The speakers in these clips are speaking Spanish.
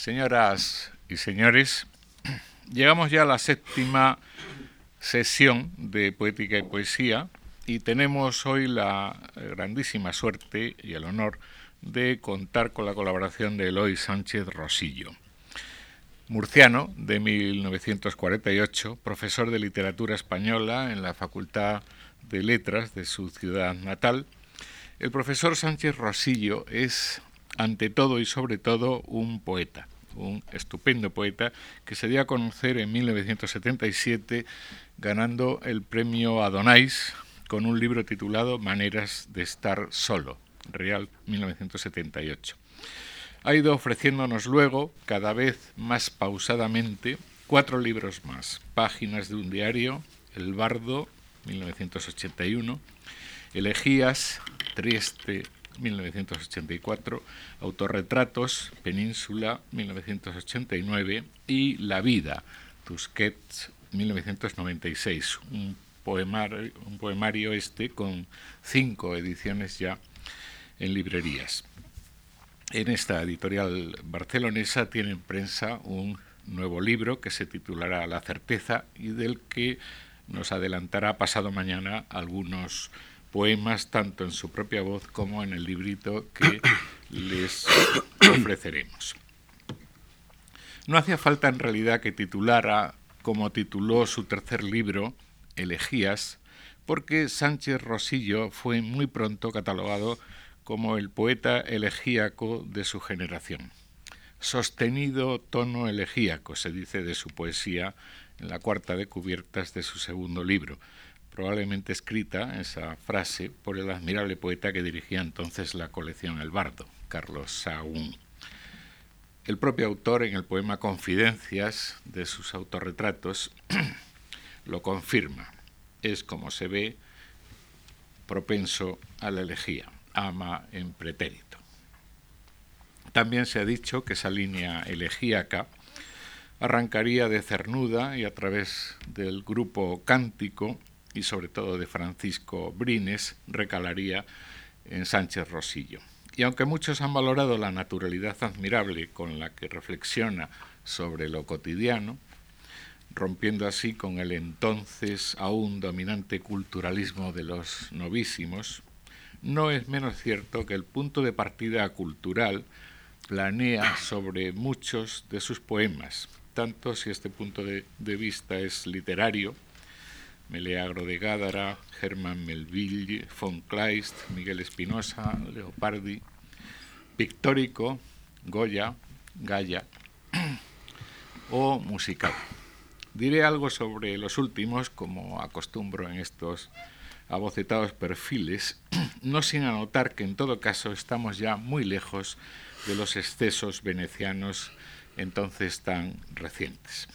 Señoras y señores, llegamos ya a la séptima sesión de Poética y Poesía y tenemos hoy la grandísima suerte y el honor de contar con la colaboración de Eloy Sánchez Rosillo. Murciano, de 1948, profesor de literatura española en la Facultad de Letras de su ciudad natal, el profesor Sánchez Rosillo es, ante todo y sobre todo, un poeta un estupendo poeta que se dio a conocer en 1977 ganando el premio Adonais con un libro titulado Maneras de estar solo, Real 1978. Ha ido ofreciéndonos luego, cada vez más pausadamente, cuatro libros más, Páginas de un diario, El Bardo, 1981, Elegías, Trieste, 1984, Autorretratos, Península, 1989 y La vida, Tusquets, 1996, un poemario, un poemario este con cinco ediciones ya en librerías. En esta editorial barcelonesa tiene en prensa un nuevo libro que se titulará La certeza y del que nos adelantará pasado mañana algunos poemas tanto en su propia voz como en el librito que les ofreceremos. No hacía falta en realidad que titulara como tituló su tercer libro, Elegías, porque Sánchez Rosillo fue muy pronto catalogado como el poeta elegíaco de su generación. Sostenido tono elegíaco, se dice de su poesía en la cuarta de cubiertas de su segundo libro, probablemente escrita esa frase por el admirable poeta que dirigía entonces la colección El Bardo, Carlos Saúl. El propio autor en el poema Confidencias de sus autorretratos lo confirma. Es como se ve propenso a la elegía, ama en pretérito. También se ha dicho que esa línea elegíaca arrancaría de Cernuda y a través del grupo Cántico y sobre todo de Francisco Brines recalaría en Sánchez Rosillo. Y aunque muchos han valorado la naturalidad admirable con la que reflexiona sobre lo cotidiano, rompiendo así con el entonces aún dominante culturalismo de los novísimos, no es menos cierto que el punto de partida cultural planea sobre muchos de sus poemas, tanto si este punto de, de vista es literario, Meleagro de Gádara, Germán Melville, von Kleist, Miguel Espinosa, Leopardi, pictórico, Goya, Gaya o musical. Diré algo sobre los últimos, como acostumbro en estos abocetados perfiles, no sin anotar que en todo caso estamos ya muy lejos de los excesos venecianos entonces tan recientes.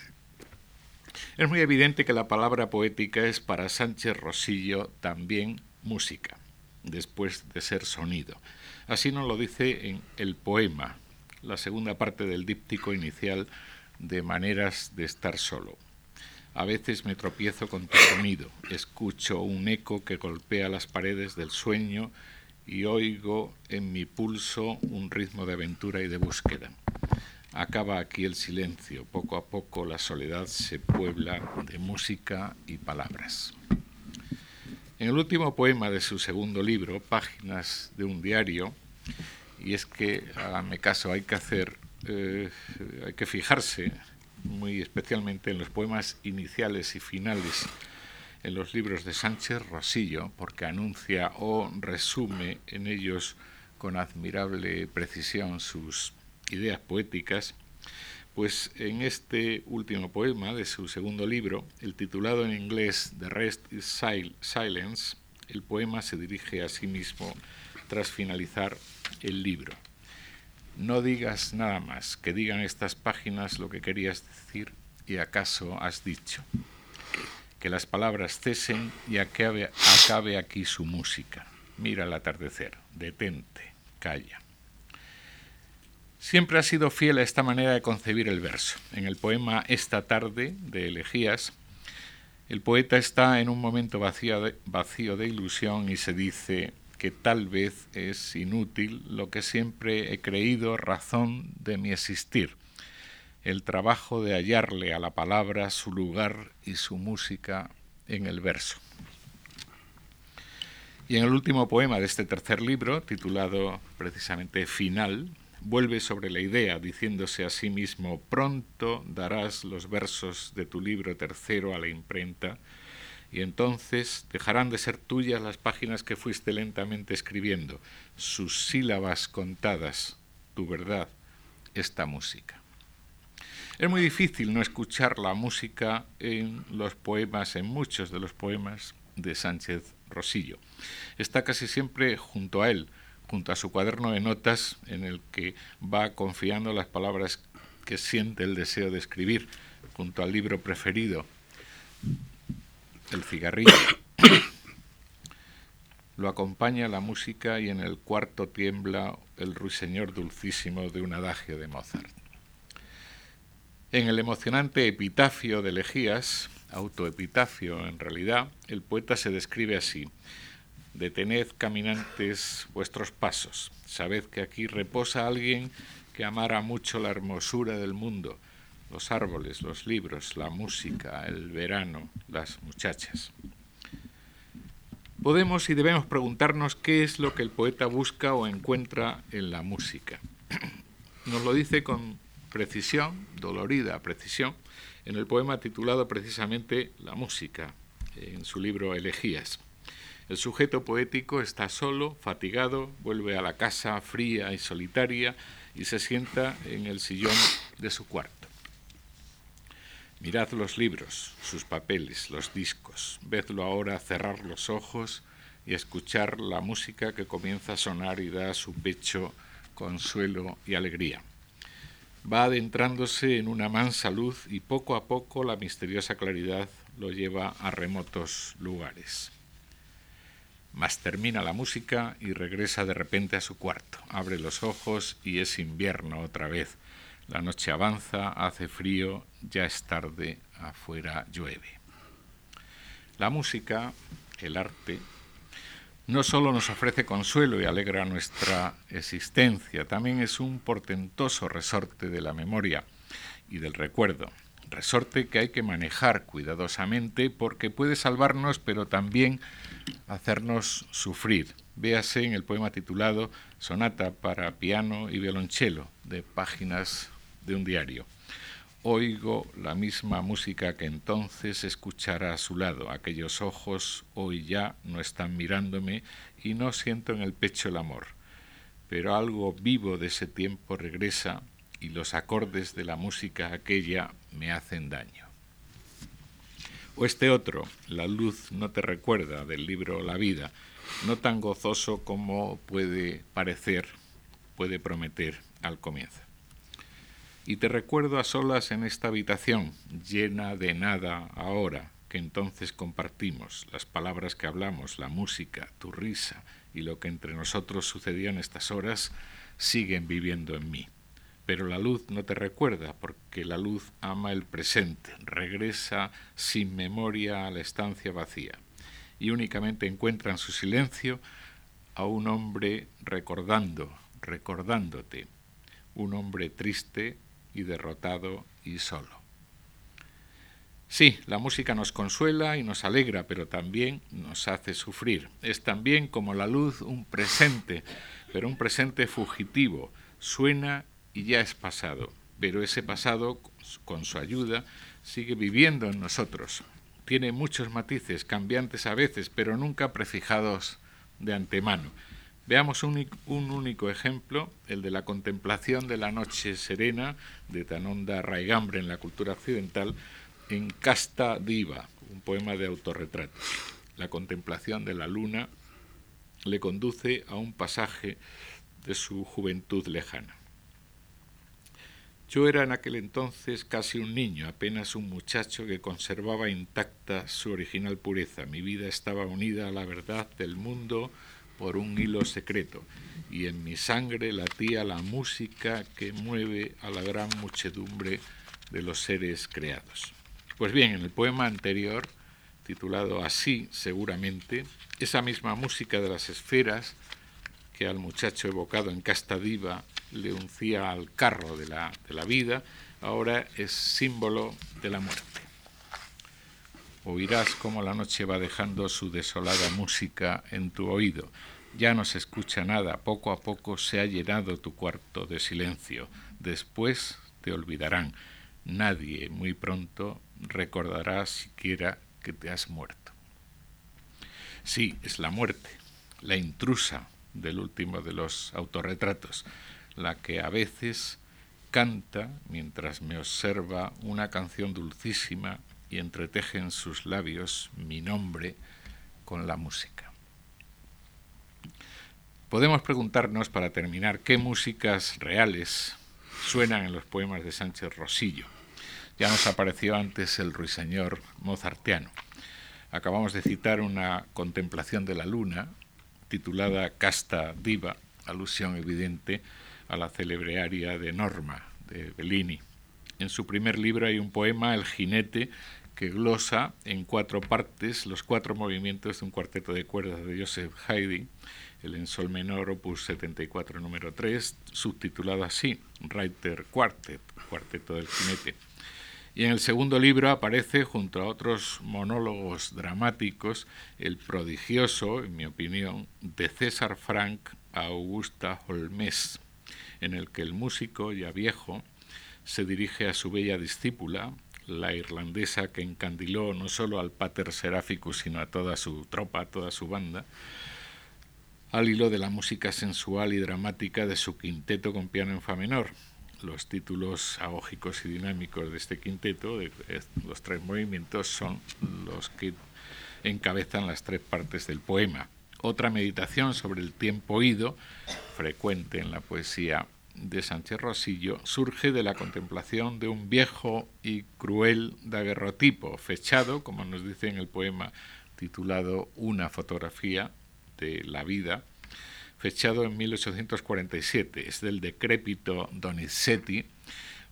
Es muy evidente que la palabra poética es para Sánchez Rosillo también música, después de ser sonido. Así nos lo dice en El poema, la segunda parte del díptico inicial de Maneras de estar solo. A veces me tropiezo con tu sonido, escucho un eco que golpea las paredes del sueño y oigo en mi pulso un ritmo de aventura y de búsqueda. Acaba aquí el silencio, poco a poco la soledad se puebla de música y palabras. En el último poema de su segundo libro, Páginas de un diario, y es que, háganme caso, hay que hacer, eh, hay que fijarse muy especialmente en los poemas iniciales y finales en los libros de Sánchez Rosillo, porque anuncia o resume en ellos con admirable precisión sus ideas poéticas, pues en este último poema de su segundo libro, el titulado en inglés The Rest is Silence, el poema se dirige a sí mismo tras finalizar el libro. No digas nada más, que digan estas páginas lo que querías decir y acaso has dicho. Que las palabras cesen y acabe, acabe aquí su música. Mira el atardecer, detente, calla. Siempre ha sido fiel a esta manera de concebir el verso. En el poema Esta tarde de Elegías, el poeta está en un momento vacío de, vacío de ilusión y se dice, que tal vez es inútil lo que siempre he creído razón de mi existir, el trabajo de hallarle a la palabra su lugar y su música en el verso. Y en el último poema de este tercer libro, titulado precisamente Final, vuelve sobre la idea, diciéndose a sí mismo, pronto darás los versos de tu libro tercero a la imprenta, y entonces dejarán de ser tuyas las páginas que fuiste lentamente escribiendo, sus sílabas contadas, tu verdad, esta música. Es muy difícil no escuchar la música en los poemas, en muchos de los poemas de Sánchez Rosillo. Está casi siempre junto a él, junto a su cuaderno de notas en el que va confiando las palabras que siente el deseo de escribir, junto al libro preferido, el cigarrillo. Lo acompaña la música y en el cuarto tiembla el ruiseñor dulcísimo de un adagio de Mozart. En el emocionante epitafio de Elegías, autoepitafio en realidad, el poeta se describe así. Detened, caminantes, vuestros pasos. Sabed que aquí reposa alguien que amara mucho la hermosura del mundo, los árboles, los libros, la música, el verano, las muchachas. Podemos y debemos preguntarnos qué es lo que el poeta busca o encuentra en la música. Nos lo dice con precisión, dolorida precisión, en el poema titulado precisamente La música, en su libro Elegías. El sujeto poético está solo, fatigado, vuelve a la casa fría y solitaria y se sienta en el sillón de su cuarto. Mirad los libros, sus papeles, los discos. Vedlo ahora cerrar los ojos y escuchar la música que comienza a sonar y da a su pecho consuelo y alegría. Va adentrándose en una mansa luz y poco a poco la misteriosa claridad lo lleva a remotos lugares. Mas termina la música y regresa de repente a su cuarto. Abre los ojos y es invierno otra vez. La noche avanza, hace frío, ya es tarde, afuera llueve. La música, el arte, no solo nos ofrece consuelo y alegra nuestra existencia, también es un portentoso resorte de la memoria y del recuerdo. Resorte que hay que manejar cuidadosamente porque puede salvarnos, pero también hacernos sufrir. Véase en el poema titulado Sonata para piano y violonchelo, de páginas de un diario. Oigo la misma música que entonces escuchara a su lado. Aquellos ojos hoy ya no están mirándome y no siento en el pecho el amor. Pero algo vivo de ese tiempo regresa y los acordes de la música aquella me hacen daño. O este otro, La luz no te recuerda, del libro La vida, no tan gozoso como puede parecer, puede prometer al comienzo. Y te recuerdo a solas en esta habitación, llena de nada ahora, que entonces compartimos, las palabras que hablamos, la música, tu risa y lo que entre nosotros sucedía en estas horas, siguen viviendo en mí pero la luz no te recuerda, porque la luz ama el presente, regresa sin memoria a la estancia vacía, y únicamente encuentra en su silencio a un hombre recordando, recordándote, un hombre triste y derrotado y solo. Sí, la música nos consuela y nos alegra, pero también nos hace sufrir. Es también como la luz un presente, pero un presente fugitivo. Suena y ya es pasado, pero ese pasado, con su ayuda, sigue viviendo en nosotros. Tiene muchos matices, cambiantes a veces, pero nunca prefijados de antemano. Veamos un, único ejemplo, el de la contemplación de la noche serena de tan honda raigambre en la cultura occidental en Casta Diva, un poema de autorretrato. La contemplación de la luna le conduce a un pasaje de su juventud lejana. Yo era en aquel entonces casi un niño, apenas un muchacho que conservaba intacta su original pureza. Mi vida estaba unida a la verdad del mundo por un hilo secreto, y en mi sangre latía la música que mueve a la gran muchedumbre de los seres creados. Pues bien, en el poema anterior, titulado así, seguramente, esa misma música de las esferas que al muchacho evocado en Casta Diva le uncía al carro de la, de la vida, ahora es símbolo de la muerte. Oirás cómo la noche va dejando su desolada música en tu oído. Ya no se escucha nada, poco a poco se ha llenado tu cuarto de silencio. Después te olvidarán. Nadie muy pronto recordará siquiera que te has muerto. Sí, es la muerte, la intrusa del último de los autorretratos, la que a veces canta mientras me observa una canción dulcísima y entreteje en sus labios mi nombre con la música. Podemos preguntarnos, para terminar, qué músicas reales suenan en los poemas de Sánchez Rosillo. Ya nos apareció antes el ruiseñor mozartiano. Acabamos de citar una contemplación de la luna titulada Casta Diva, alusión evidente a la célebre aria de Norma de Bellini. En su primer libro hay un poema, El jinete, que glosa en cuatro partes los cuatro movimientos de un cuarteto de cuerdas de Joseph Haydn, el en sol menor opus 74 número 3, subtitulado así, Reiter Quartet, Cuarteto del Jinete. Y en el segundo libro aparece, junto a otros monólogos dramáticos, el prodigioso, en mi opinión, de César Frank a Augusta Holmes, en el que el músico, ya viejo, se dirige a su bella discípula, la irlandesa que encandiló no solo al Pater Seraphicus, sino a toda su tropa, a toda su banda, al hilo de la música sensual y dramática de su quinteto con piano en fa menor, los títulos agógicos y dinámicos de este quinteto, de, los tres movimientos, son los que encabezan las tres partes del poema. Otra meditación sobre el tiempo oído, frecuente en la poesía de Sánchez Rosillo, surge de la contemplación de un viejo y cruel daguerrotipo, fechado, como nos dice en el poema titulado Una fotografía de la vida, fechado en 1847. Es del decrépito Donizetti,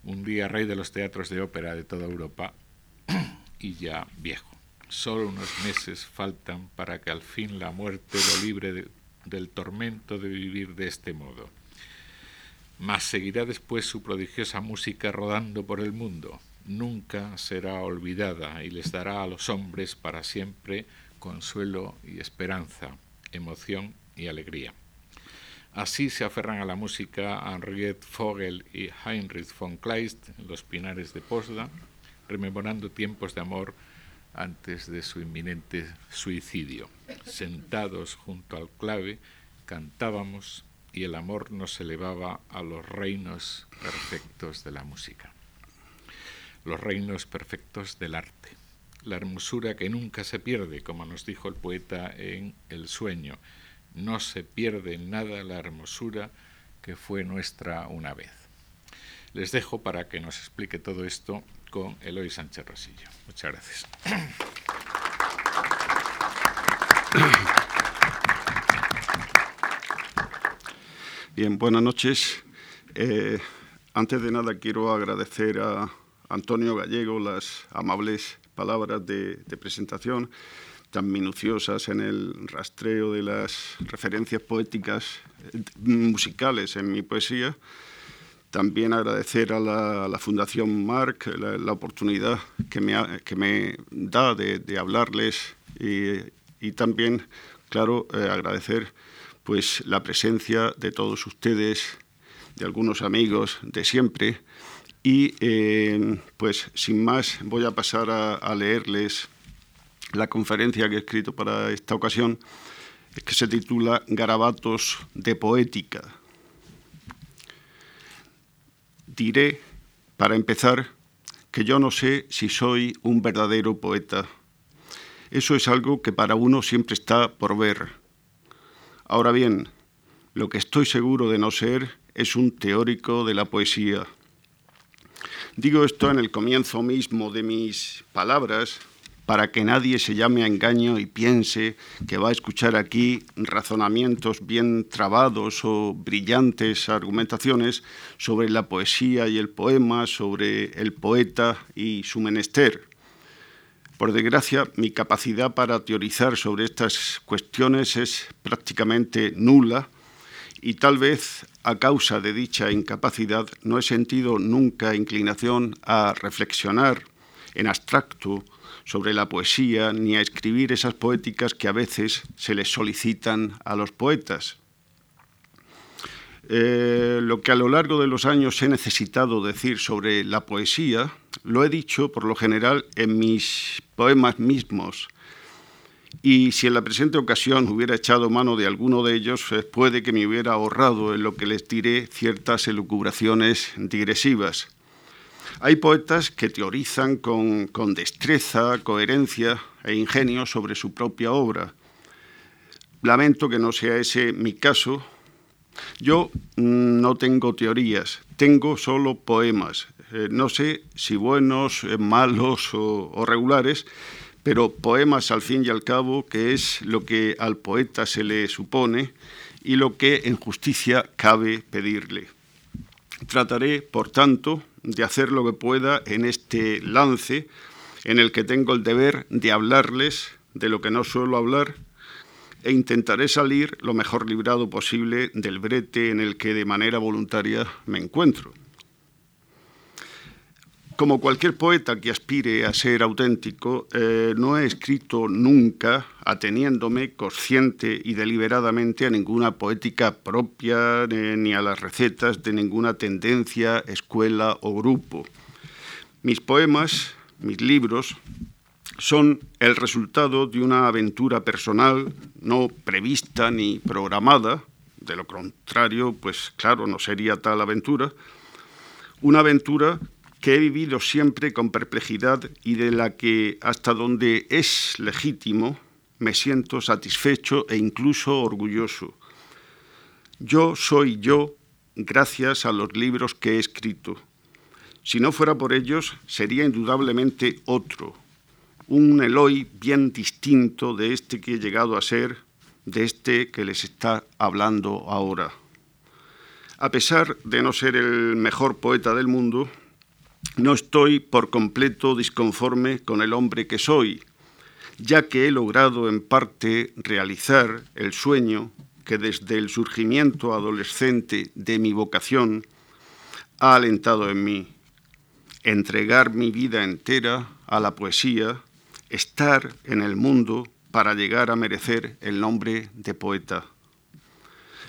un día rey de los teatros de ópera de toda Europa y ya viejo. Solo unos meses faltan para que al fin la muerte lo libre del tormento de vivir de este modo. Mas seguirá después su prodigiosa música rodando por el mundo. Nunca será olvidada y les dará a los hombres para siempre consuelo y esperanza, emoción y alegría. Así se aferran a la música Henriette Vogel y Heinrich von Kleist en los Pinares de Potsdam, rememorando tiempos de amor antes de su inminente suicidio. Sentados junto al clave, cantábamos y el amor nos elevaba a los reinos perfectos de la música, los reinos perfectos del arte, la hermosura que nunca se pierde, como nos dijo el poeta en El sueño, no se pierde en nada la hermosura que fue nuestra una vez. Les dejo para que nos explique todo esto con Eloy Sánchez Rosillo. Muchas gracias. Bien, buenas noches. Eh, antes de nada quiero agradecer a Antonio Gallego las amables palabras de presentación tan minuciosas en el rastreo de las referencias poéticas eh, musicales en mi poesía. También agradecer a la, Fundación Marc la, oportunidad que me, que me da de, hablarles y, también, claro, eh, agradecer pues, la presencia de todos ustedes, de algunos amigos de siempre. Y eh, pues sin más voy a pasar a leerles la conferencia que he escrito para esta ocasión, que se titula Garabatos de Poética. Diré, para empezar, que yo no sé si soy un verdadero poeta. Eso es algo que para uno siempre está por ver. Ahora bien, lo que estoy seguro de no ser es un teórico de la poesía. Digo esto en el comienzo mismo de mis palabras, para que nadie se llame a engaño y piense que va a escuchar aquí razonamientos bien trabados o brillantes argumentaciones sobre la poesía y el poema, sobre el poeta y su menester. Por desgracia, mi capacidad para teorizar sobre estas cuestiones es prácticamente nula y tal vez a causa de dicha incapacidad no he sentido nunca inclinación a reflexionar en abstracto sobre la poesía ni a escribir esas poéticas que a veces se les solicitan a los poetas. Eh, lo que a lo largo de los años he necesitado decir sobre la poesía, lo he dicho por lo general en mis poemas mismos. Y si en la presente ocasión hubiera echado mano de alguno de ellos, eh, puede que me hubiera ahorrado en lo que les diré ciertas elucubraciones digresivas. Hay poetas que teorizan con, destreza, coherencia e ingenio sobre su propia obra. Lamento que no sea ese mi caso, yo mm, no tengo teorías, tengo solo poemas. Eh, no sé si buenos, eh, malos o, regulares, pero poemas al fin y al cabo, que es lo que al poeta se le supone y lo que en justicia cabe pedirle. Trataré, por tanto, de hacer lo que pueda en este lance en el que tengo el deber de hablarles de lo que no suelo hablar e intentaré salir lo mejor librado posible del brete en el que de manera voluntaria me encuentro. Como cualquier poeta que aspire a ser auténtico, eh, no he escrito nunca ateniéndome consciente y deliberadamente a ninguna poética propia ni a las recetas de ninguna tendencia, escuela o grupo. Mis poemas, mis libros, son el resultado de una aventura personal no prevista ni programada, de lo contrario, pues claro, no sería tal aventura, una aventura que he vivido siempre con perplejidad y de la que hasta donde es legítimo me siento satisfecho e incluso orgulloso. Yo soy yo gracias a los libros que he escrito. Si no fuera por ellos, sería indudablemente otro, un Eloy bien distinto de este que he llegado a ser, de este que les está hablando ahora. A pesar de no ser el mejor poeta del mundo, no estoy por completo disconforme con el hombre que soy, ya que he logrado en parte realizar el sueño que desde el surgimiento adolescente de mi vocación ha alentado en mí, entregar mi vida entera a la poesía estar en el mundo para llegar a merecer el nombre de poeta.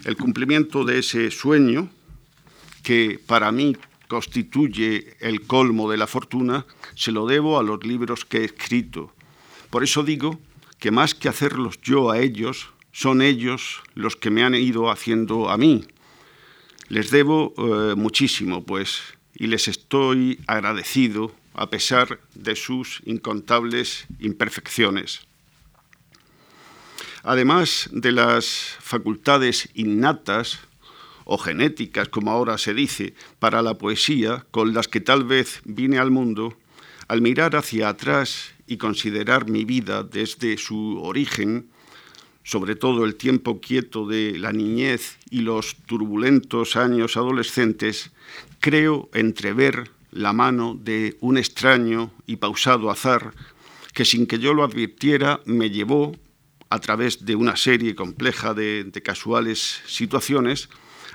El cumplimiento de ese sueño, que para mí constituye el colmo de la fortuna, se lo debo a los libros que he escrito. Por eso digo que más que hacerlos yo a ellos, son ellos los que me han ido haciendo a mí. Les debo eh, muchísimo, pues, y les estoy agradecido a pesar de sus incontables imperfecciones. Además de las facultades innatas o genéticas, como ahora se dice, para la poesía, con las que tal vez vine al mundo, al mirar hacia atrás y considerar mi vida desde su origen, sobre todo el tiempo quieto de la niñez y los turbulentos años adolescentes, creo entrever la mano de un extraño y pausado azar que sin que yo lo advirtiera me llevó, a través de una serie compleja de, casuales situaciones,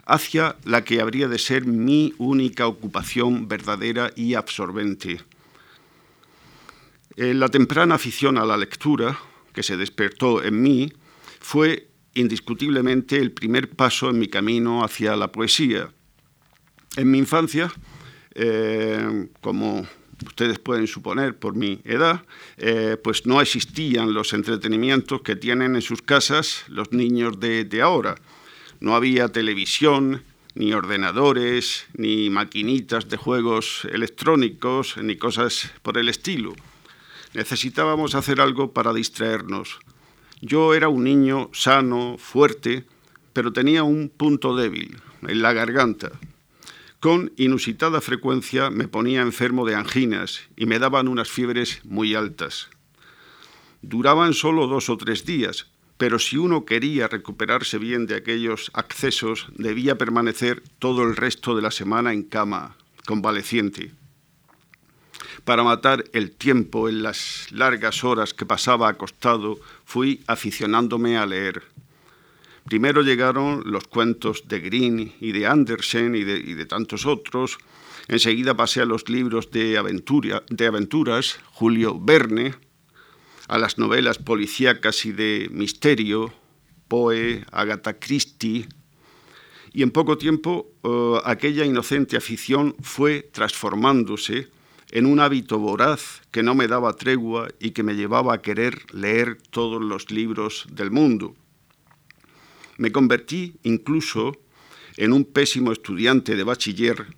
hacia la que habría de ser mi única ocupación verdadera y absorbente. Eh, la temprana afición a la lectura, que se despertó en mí, fue indiscutiblemente el primer paso en mi camino hacia la poesía. En mi infancia, eh, como ustedes pueden suponer por mi edad, eh, pues no existían los entretenimientos que tienen en sus casas los niños de, de ahora. No había televisión, ni ordenadores, ni maquinitas de juegos electrónicos, ni cosas por el estilo. Necesitábamos hacer algo para distraernos. Yo era un niño sano, fuerte, pero tenía un punto débil, en la garganta. Con inusitada frecuencia me ponía enfermo de anginas y me daban unas fiebres muy altas. Duraban solo dos o tres días, pero si uno quería recuperarse bien de aquellos accesos, debía permanecer todo el resto de la semana en cama, convaleciente. Para matar el tiempo en las largas horas que pasaba acostado, fui aficionándome a leer. Primero llegaron los cuentos de Green y de Andersen y de, tantos otros. Enseguida pasé a los libros de, aventuras, Julio Verne, a las novelas policíacas y de misterio, Poe, Agatha Christie, y en poco tiempo eh, aquella inocente afición fue transformándose en un hábito voraz que no me daba tregua y que me llevaba a querer leer todos los libros del mundo. Me convertí incluso en un pésimo estudiante de bachiller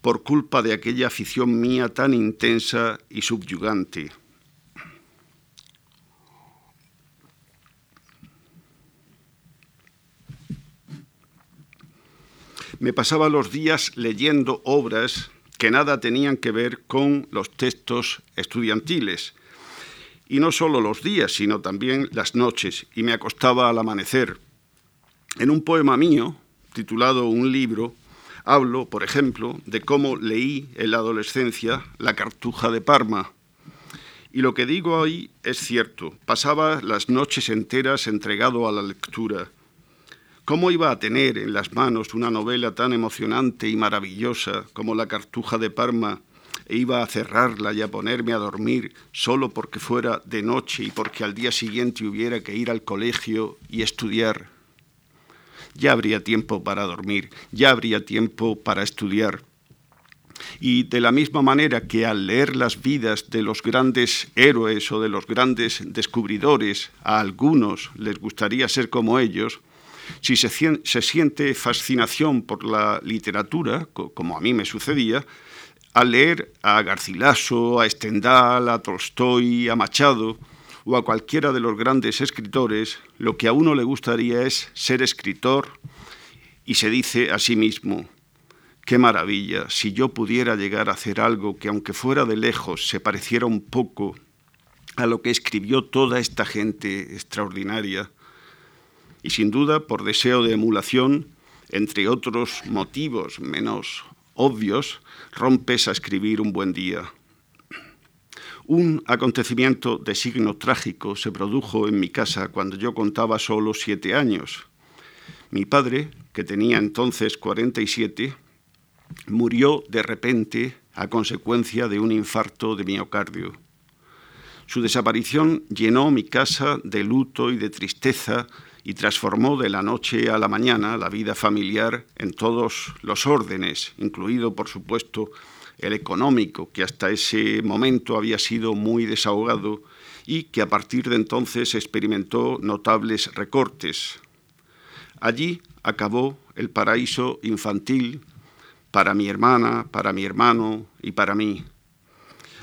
por culpa de aquella afición mía tan intensa y subyugante. Me pasaba los días leyendo obras que nada tenían que ver con los textos estudiantiles. Y no solo los días, sino también las noches, y me acostaba al amanecer en un poema mío, titulado Un libro, hablo, por ejemplo, de cómo leí en la adolescencia La Cartuja de Parma. Y lo que digo ahí es cierto. Pasaba las noches enteras entregado a la lectura. ¿Cómo iba a tener en las manos una novela tan emocionante y maravillosa como La Cartuja de Parma e iba a cerrarla y a ponerme a dormir solo porque fuera de noche y porque al día siguiente hubiera que ir al colegio y estudiar? ya habría tiempo para dormir, ya habría tiempo para estudiar. Y de la misma manera que al leer las vidas de los grandes héroes o de los grandes descubridores, a algunos les gustaría ser como ellos, si se, siente fascinación por la literatura, como a mí me sucedía, al leer a Garcilaso, a Stendhal, a Tolstoy, a Machado, o a cualquiera de los grandes escritores, lo que a uno le gustaría es ser escritor y se dice a sí mismo, qué maravilla, si yo pudiera llegar a hacer algo que aunque fuera de lejos se pareciera un poco a lo que escribió toda esta gente extraordinaria. Y sin duda, por deseo de emulación, entre otros motivos menos obvios, rompes a escribir un buen día. Un acontecimiento de signo trágico se produjo en mi casa cuando yo contaba solo siete años. Mi padre, que tenía entonces 47, murió de repente a consecuencia de un infarto de miocardio. Su desaparición llenó mi casa de luto y de tristeza y transformó de la noche a la mañana la vida familiar en todos los órdenes, incluido, por supuesto, el económico, que hasta ese momento había sido muy desahogado y que a partir de entonces experimentó notables recortes. Allí acabó el paraíso infantil para mi hermana, para mi hermano y para mí.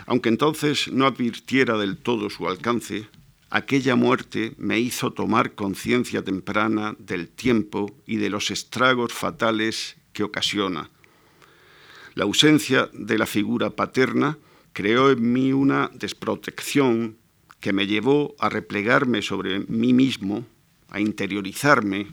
Aunque entonces no advirtiera del todo su alcance, aquella muerte me hizo tomar conciencia temprana del tiempo y de los estragos fatales que ocasiona la ausencia de la figura paterna creó en mí una desprotección que me llevó a replegarme sobre mí mismo, a interiorizarme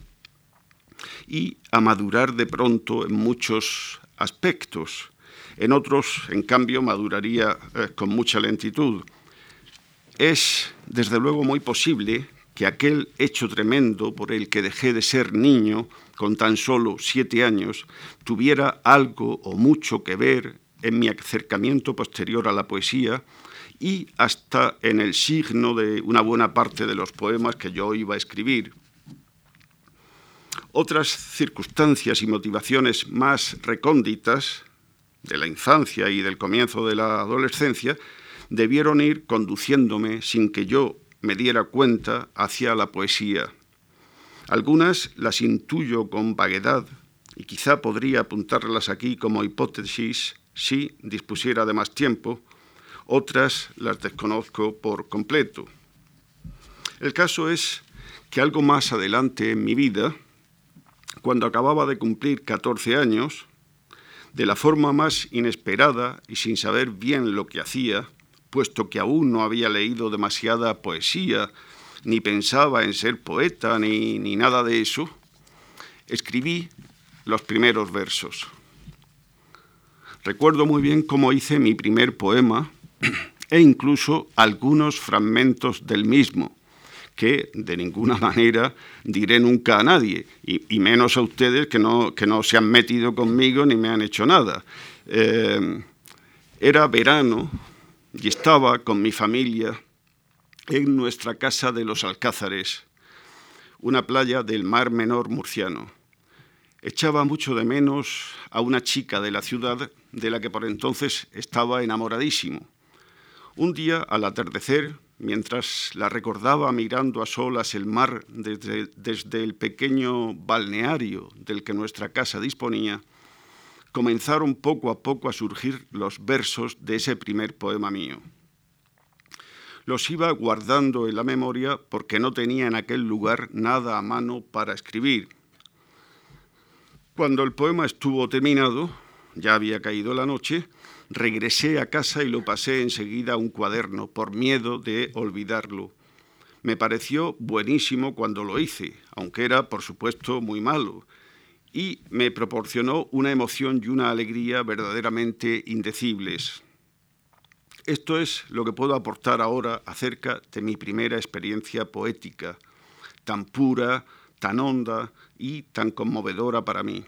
y a madurar de pronto en muchos aspectos. En otros, en cambio, maduraría eh, con mucha lentitud. Es, desde luego, muy posible que aquel hecho tremendo por el que dejé de ser niño con tan solo siete años tuviera algo o mucho que ver en mi acercamiento posterior a la poesía y hasta en el signo de una buena parte de los poemas que yo iba a escribir. Otras circunstancias y motivaciones más recónditas de la infancia y del comienzo de la adolescencia debieron ir conduciéndome sin que yo me diera cuenta hacia la poesía. Algunas las intuyo con vaguedad y quizá podría apuntarlas aquí como hipótesis si dispusiera de más tiempo, otras las desconozco por completo. El caso es que algo más adelante en mi vida, cuando acababa de cumplir 14 años, de la forma más inesperada y sin saber bien lo que hacía, puesto que aún no había leído demasiada poesía, ni pensaba en ser poeta, ni, ni nada de eso, escribí los primeros versos. Recuerdo muy bien cómo hice mi primer poema, e incluso algunos fragmentos del mismo, que de ninguna manera diré nunca a nadie, y, menos a ustedes que no, que no se han metido conmigo ni me han hecho nada. Eh, era verano y estaba con mi familia en nuestra casa de los Alcázares, una playa del Mar Menor murciano. Echaba mucho de menos a una chica de la ciudad de la que por entonces estaba enamoradísimo. Un día, al atardecer, mientras la recordaba mirando a solas el mar desde, desde, el pequeño balneario del que nuestra casa disponía, comenzaron poco a poco a surgir los versos de ese primer poema mío. Los iba guardando en la memoria porque no tenía en aquel lugar nada a mano para escribir. Cuando el poema estuvo terminado, ya había caído la noche, regresé a casa y lo pasé enseguida a un cuaderno por miedo de olvidarlo. Me pareció buenísimo cuando lo hice, aunque era, por supuesto, muy malo, y me proporcionó una emoción y una alegría verdaderamente indecibles. Esto es lo que puedo aportar ahora acerca de mi primera experiencia poética, tan pura, tan honda y tan conmovedora para mí.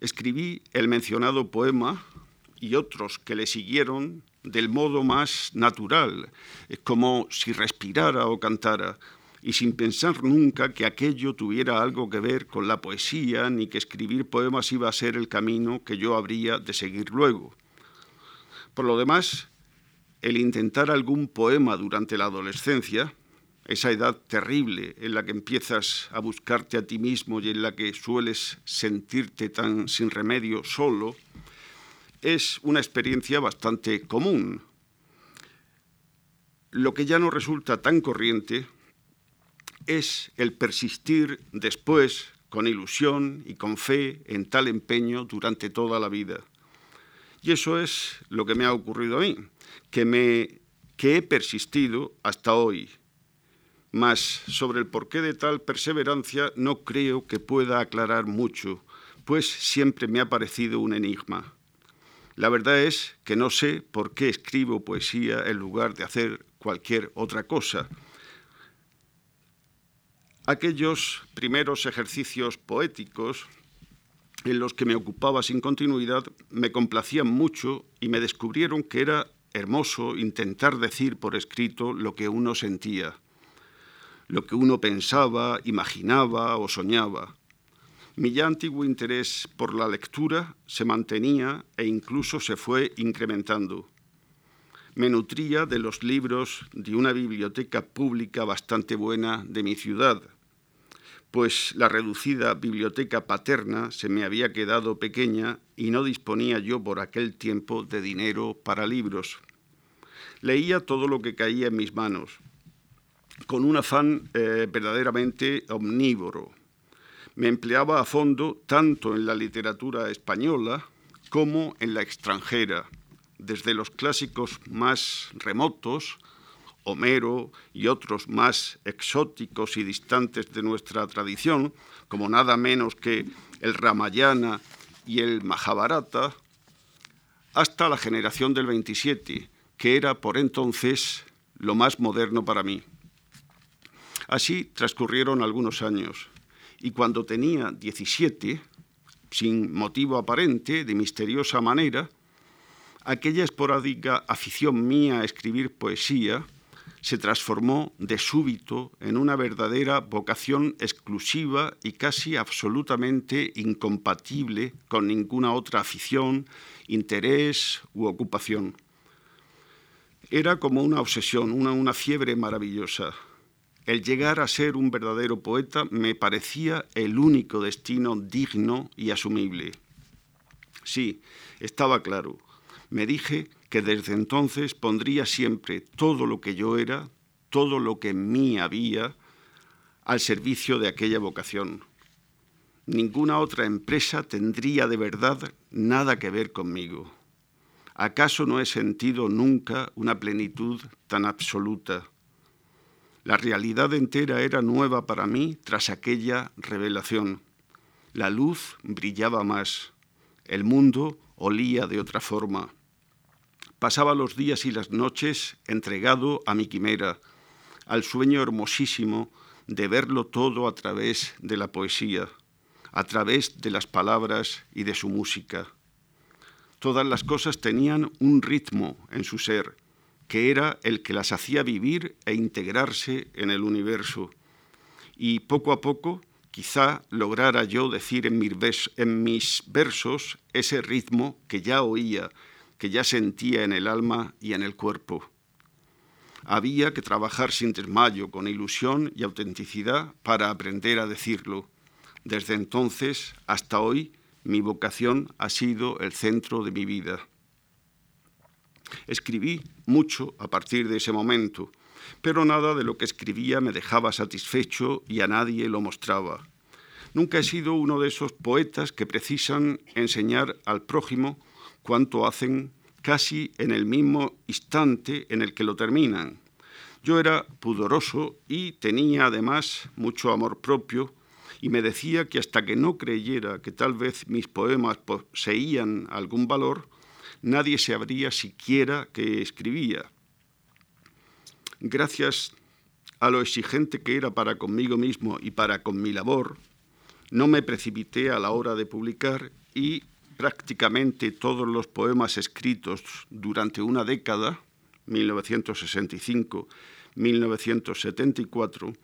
Escribí el mencionado poema y otros que le siguieron del modo más natural, como si respirara o cantara, y sin pensar nunca que aquello tuviera algo que ver con la poesía, ni que escribir poemas iba a ser el camino que yo habría de seguir luego. Por lo demás, el intentar algún poema durante la adolescencia, esa edad terrible en la que empiezas a buscarte a ti mismo y en la que sueles sentirte tan sin remedio solo, es una experiencia bastante común. Lo que ya no resulta tan corriente es el persistir después con ilusión y con fe en tal empeño durante toda la vida. Y eso es lo que me ha ocurrido a mí, que, me, que he persistido hasta hoy. Mas sobre el porqué de tal perseverancia no creo que pueda aclarar mucho, pues siempre me ha parecido un enigma. La verdad es que no sé por qué escribo poesía en lugar de hacer cualquier otra cosa. Aquellos primeros ejercicios poéticos en los que me ocupaba sin continuidad me complacían mucho y me descubrieron que era hermoso intentar decir por escrito lo que uno sentía, lo que uno pensaba, imaginaba o soñaba. Mi ya antiguo interés por la lectura se mantenía e incluso se fue incrementando. Me nutría de los libros de una biblioteca pública bastante buena de mi ciudad, pues la reducida biblioteca paterna se me había quedado pequeña y no disponía yo por aquel tiempo de dinero para libros. Leía todo lo que caía en mis manos, con un afán eh, verdaderamente omnívoro me empleaba a fondo tanto en la literatura española como en la extranjera, desde los clásicos más remotos, Homero y otros más exóticos y distantes de nuestra tradición, como nada menos que el Ramayana y el Mahabharata, hasta la generación del 27, que era por entonces lo más moderno para mí. Así transcurrieron algunos años y cuando tenía 17, sin motivo aparente, de misteriosa manera, aquella esporádica afición mía a escribir poesía se transformó de súbito en una verdadera vocación exclusiva y casi absolutamente incompatible con ninguna otra afición, interés u ocupación. Era como una obsesión, una, fiebre maravillosa el llegar a ser un verdadero poeta me parecía el único destino digno y asumible. Sí, estaba claro. Me dije que desde entonces pondría siempre todo lo que yo era, todo lo que en mí había, al servicio de aquella vocación. Ninguna otra empresa tendría de verdad nada que ver conmigo. ¿Acaso no he sentido nunca una plenitud tan absoluta? La realidad entera era nueva para mí tras aquella revelación. La luz brillaba más, el mundo olía de otra forma. Pasaba los días y las noches entregado a mi quimera, al sueño hermosísimo de verlo todo a través de la poesía, a través de las palabras y de su música. Todas las cosas tenían un ritmo en su ser, que era el que las hacía vivir e integrarse en el universo. Y poco a poco, quizá lograra yo decir en mis, versos ese ritmo que ya oía, que ya sentía en el alma y en el cuerpo. Había que trabajar sin desmayo, con ilusión y autenticidad para aprender a decirlo. Desde entonces hasta hoy, mi vocación ha sido el centro de mi vida. Escribí mucho a partir de ese momento, pero nada de lo que escribía me dejaba satisfecho y a nadie lo mostraba. Nunca he sido uno de esos poetas que precisan enseñar al prójimo cuanto hacen casi en el mismo instante en el que lo terminan. Yo era pudoroso y tenía además mucho amor propio y me decía que hasta que no creyera que tal vez mis poemas poseían algún valor, nadie sabría siquiera que escribía. Gracias a lo exigente que era para conmigo mismo y para con mi labor, no me precipité a la hora de publicar y prácticamente todos los poemas escritos durante una década, 1965-1974,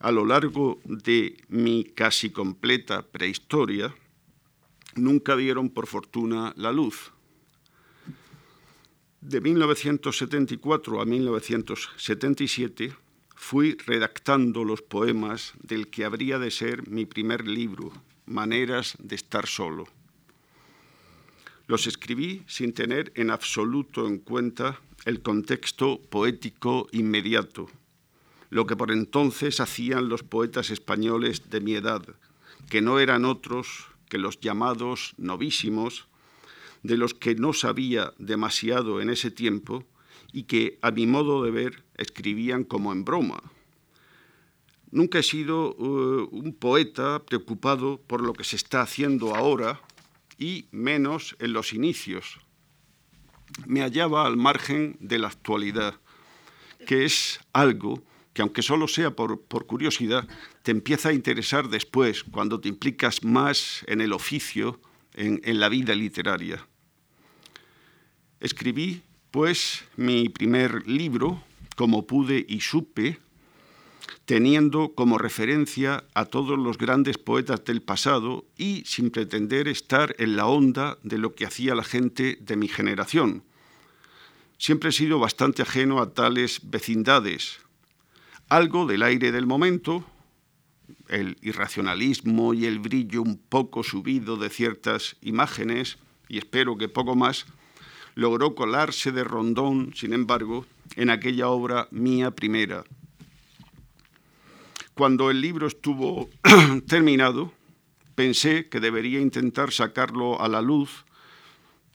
a lo largo de mi casi completa prehistoria, nunca vieron por fortuna la luz. De 1974 a 1977 fui redactando los poemas del que habría de ser mi primer libro, Maneras de estar solo. Los escribí sin tener en absoluto en cuenta el contexto poético inmediato, lo que por entonces hacían los poetas españoles de mi edad, que no eran otros que los llamados novísimos, de los que no sabía demasiado en ese tiempo y que, a mi modo de ver, escribían como en broma. Nunca he sido uh, un poeta preocupado por lo que se está haciendo ahora y menos en los inicios. Me hallaba al margen de la actualidad, que es algo que aunque solo sea por, curiosidad, te empieza a interesar después, cuando te implicas más en el oficio, en, en la vida literaria. Escribí, pues, mi primer libro, como pude y supe, teniendo como referencia a todos los grandes poetas del pasado y sin pretender estar en la onda de lo que hacía la gente de mi generación. Siempre he sido bastante ajeno a tales vecindades. Algo del aire del momento, el irracionalismo y el brillo un poco subido de ciertas imágenes, y espero que poco más, logró colarse de rondón, sin embargo, en aquella obra mía primera. Cuando el libro estuvo terminado, pensé que debería intentar sacarlo a la luz,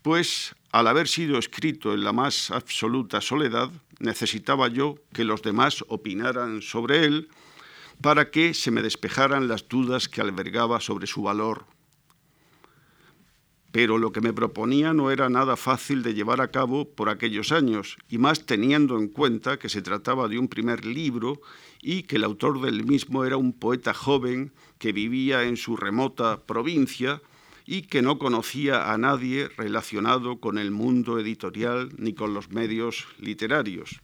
pues al haber sido escrito en la más absoluta soledad, necesitaba yo que los demás opinaran sobre él para que se me despejaran las dudas que albergaba sobre su valor pero lo que me proponía no era nada fácil de llevar a cabo por aquellos años, y más teniendo en cuenta que se trataba de un primer libro y que el autor del mismo era un poeta joven que vivía en su remota provincia y que no conocía a nadie relacionado con el mundo editorial ni con los medios literarios.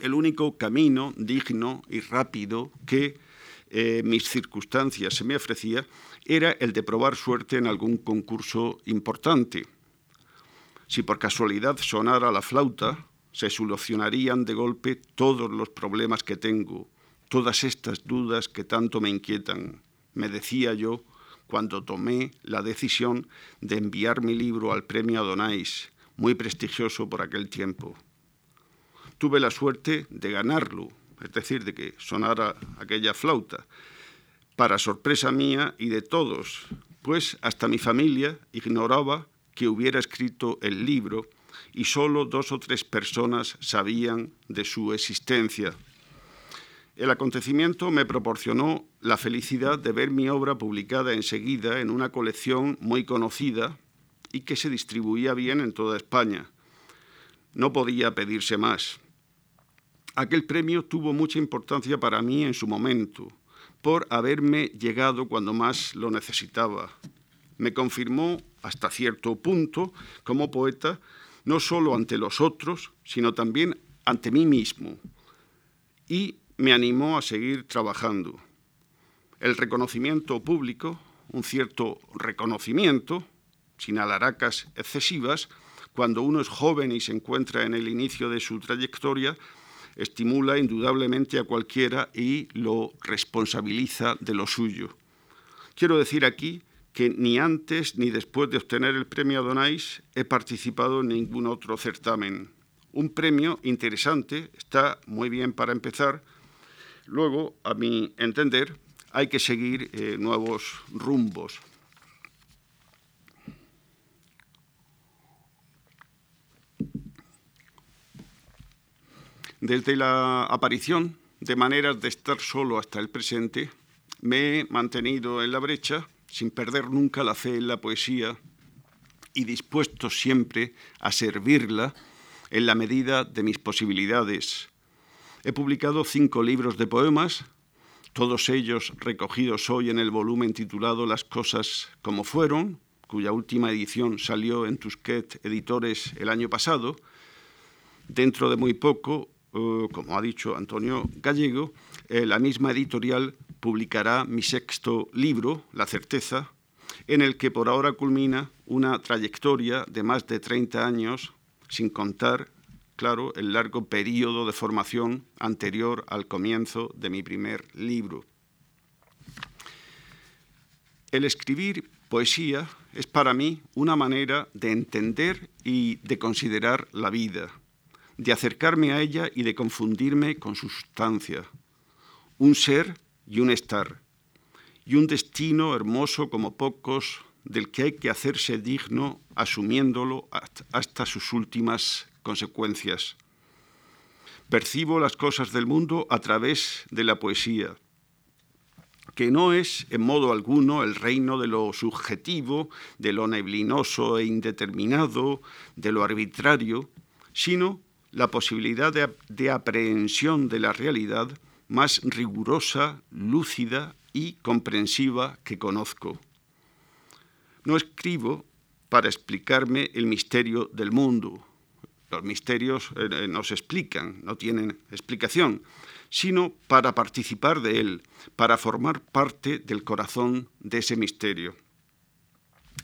El único camino digno y rápido que eh, mis circunstancias se me ofrecía era el de probar suerte en algún concurso importante. Si por casualidad sonara la flauta, se solucionarían de golpe todos los problemas que tengo, todas estas dudas que tanto me inquietan, me decía yo cuando tomé la decisión de enviar mi libro al premio Adonais, muy prestigioso por aquel tiempo. Tuve la suerte de ganarlo, es decir, de que sonara aquella flauta, para sorpresa mía y de todos, pues hasta mi familia ignoraba que hubiera escrito el libro y solo dos o tres personas sabían de su existencia. El acontecimiento me proporcionó la felicidad de ver mi obra publicada enseguida en una colección muy conocida y que se distribuía bien en toda España. No podía pedirse más. Aquel premio tuvo mucha importancia para mí en su momento, por haberme llegado cuando más lo necesitaba. Me confirmó hasta cierto punto como poeta, no solo ante los otros, sino también ante mí mismo, y me animó a seguir trabajando. El reconocimiento público, un cierto reconocimiento, sin alaracas excesivas, cuando uno es joven y se encuentra en el inicio de su trayectoria, estimula indudablemente a cualquiera y lo responsabiliza de lo suyo. Quiero decir aquí que ni antes ni después de obtener el premio Adonais he participado en ningún otro certamen. Un premio interesante, está muy bien para empezar. Luego, a mi entender, hay que seguir eh, nuevos rumbos. Desde la aparición de maneras de estar solo hasta el presente, me he mantenido en la brecha sin perder nunca la fe en la poesía y dispuesto siempre a servirla en la medida de mis posibilidades. He publicado cinco libros de poemas, todos ellos recogidos hoy en el volumen titulado Las cosas como fueron, cuya última edición salió en Tusquet Editores el año pasado. Dentro de muy poco, eh, como ha dicho Antonio Gallego, eh, la misma editorial publicará mi sexto libro, La certeza, en el que por ahora culmina una trayectoria de más de 30 años, sin contar, claro, el largo periodo de formación anterior al comienzo de mi primer libro. El escribir poesía es para mí una manera de entender y de considerar la vida, de acercarme a ella y de confundirme con su sustancia. Un ser y un estar, y un destino hermoso como pocos, del que hay que hacerse digno asumiéndolo hasta sus últimas consecuencias. Percibo las cosas del mundo a través de la poesía, que no es en modo alguno el reino de lo subjetivo, de lo neblinoso e indeterminado, de lo arbitrario, sino la posibilidad de, aprehensión de la realidad más rigurosa, lúcida y comprensiva que conozco. No escribo para explicarme el misterio del mundo. Los misterios eh, eh, no se explican, no tienen explicación, sino para participar de él, para formar parte del corazón de ese misterio.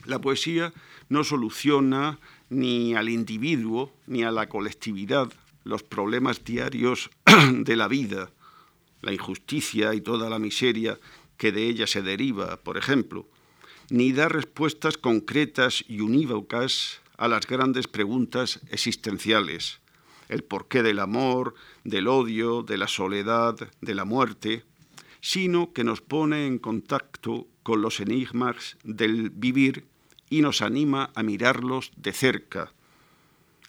La poesía no soluciona ni al individuo ni a la colectividad. Los problemas diarios de la vida, la injusticia y toda la miseria que de ella se deriva, por ejemplo, ni da respuestas concretas y unívocas a las grandes preguntas existenciales, el porqué del amor, del odio, de la soledad, de la muerte, sino que nos pone en contacto con los enigmas del vivir y nos anima a mirarlos de cerca,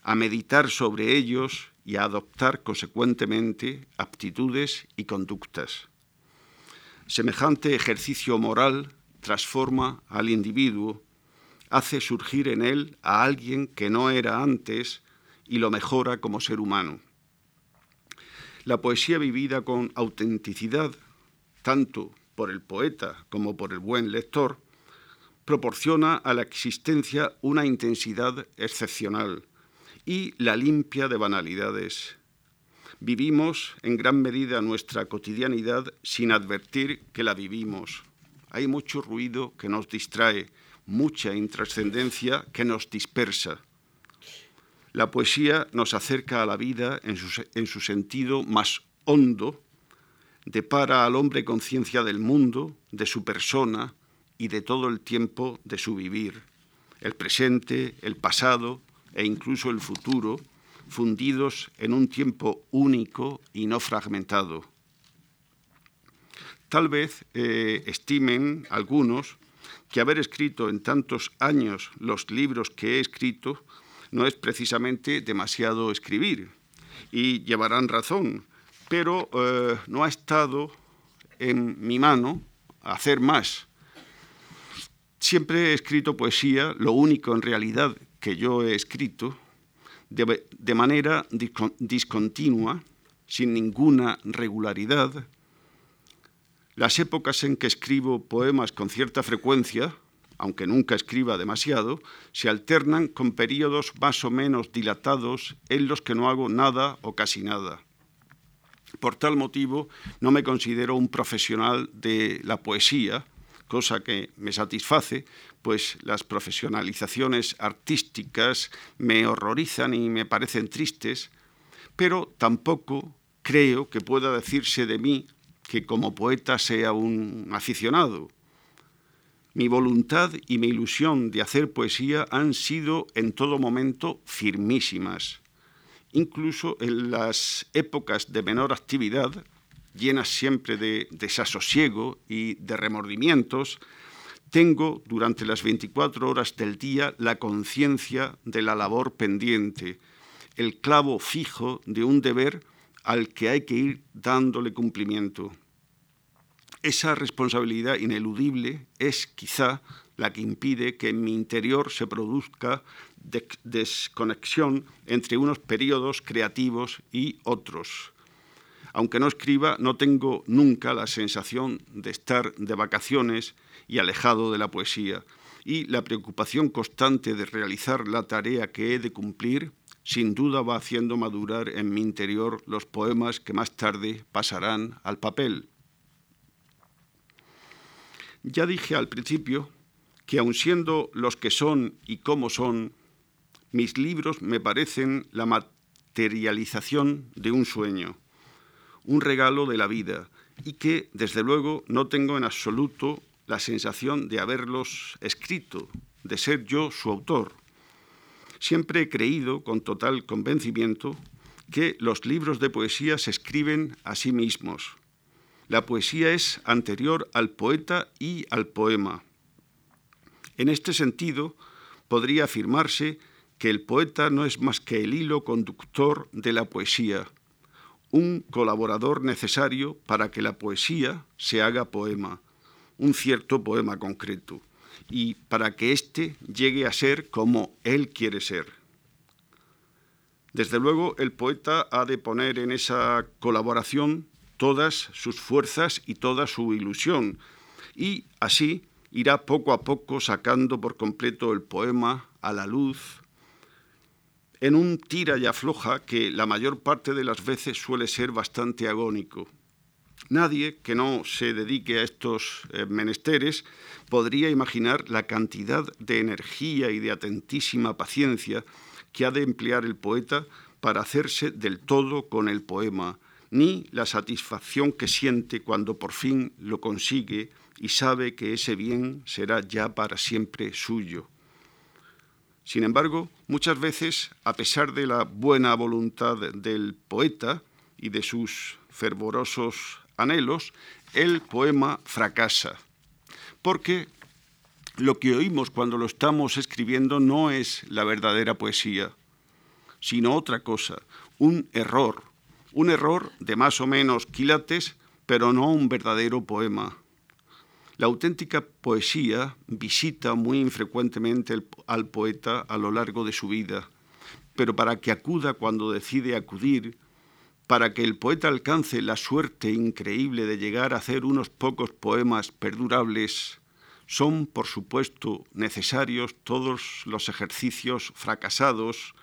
a meditar sobre ellos y a adoptar consecuentemente aptitudes y conductas. Semejante ejercicio moral transforma al individuo, hace surgir en él a alguien que no era antes y lo mejora como ser humano. La poesía vivida con autenticidad, tanto por el poeta como por el buen lector, proporciona a la existencia una intensidad excepcional y la limpia de banalidades. Vivimos en gran medida nuestra cotidianidad sin advertir que la vivimos. Hay mucho ruido que nos distrae, mucha intrascendencia que nos dispersa. La poesía nos acerca a la vida en su, su sentido más hondo, depara al hombre conciencia del mundo, de su persona y de todo el tiempo de su vivir, el presente, el pasado, e incluso el futuro, fundidos en un tiempo único y no fragmentado. Tal vez eh, estimen algunos que haber escrito en tantos años los libros que he escrito no es precisamente demasiado escribir, y llevarán razón, pero eh, no ha estado en mi mano hacer más. Siempre he escrito poesía, lo único en realidad que yo he escrito, de, manera discontinua, sin ninguna regularidad. Las épocas en que escribo poemas con cierta frecuencia, aunque nunca escriba demasiado, se alternan con periodos más o menos dilatados en los que no hago nada o casi nada. Por tal motivo, no me considero un profesional de la poesía, cosa que me satisface, pues las profesionalizaciones artísticas me horrorizan y me parecen tristes, pero tampoco creo que pueda decirse de mí que como poeta sea un aficionado. Mi voluntad y mi ilusión de hacer poesía han sido en todo momento firmísimas. Incluso en las épocas de menor actividad, llenas siempre de desasosiego y de remordimientos, tengo durante las 24 horas del día la conciencia de la labor pendiente, el clavo fijo de un deber al que hay que ir dándole cumplimiento. Esa responsabilidad ineludible es quizá la que impide que en mi interior se produzca desconexión entre unos periodos creativos y otros. Aunque no escriba, no tengo nunca la sensación de estar de vacaciones y alejado de la poesía. Y la preocupación constante de realizar la tarea que he de cumplir, sin duda va haciendo madurar en mi interior los poemas que más tarde pasarán al papel. Ya dije al principio que aun siendo los que son y cómo son, mis libros me parecen la materialización de un sueño, un regalo de la vida, y que, desde luego, no tengo en absoluto la sensación de haberlos escrito, de ser yo su autor. Siempre he creído, con total convencimiento, que los libros de poesía se escriben a sí mismos, la poesía es anterior al poeta y al poema. En este sentido, podría afirmarse que el poeta no es más que el hilo conductor de la poesía, un colaborador necesario para que la poesía se haga poema, un cierto poema concreto, y para que éste llegue a ser como él quiere ser. Desde luego, el poeta ha de poner en esa colaboración todas sus fuerzas y toda su ilusión, y así irá poco a poco sacando por completo el poema a la luz, en un tira y afloja que la mayor parte de las veces suele ser bastante agónico. Nadie que no se dedique a estos eh, menesteres podría imaginar la cantidad de energía y de atentísima paciencia que ha de emplear el poeta para hacerse del todo con el poema, ni la satisfacción que siente cuando por fin lo consigue y sabe que ese bien será ya para siempre suyo. Sin embargo, muchas veces, a pesar de la buena voluntad del poeta y de sus fervorosos anhelos, el poema fracasa, porque lo que oímos cuando lo estamos escribiendo no es la verdadera poesía, sino otra cosa, un error, un error de más o menos quilates, pero no un verdadero poema. La auténtica poesía visita muy infrecuentemente al poeta a lo largo de su vida, pero para que acuda cuando decide acudir, para que el poeta alcance la suerte increíble de llegar a hacer unos pocos poemas perdurables, son, por supuesto, necesarios todos los ejercicios fracasados,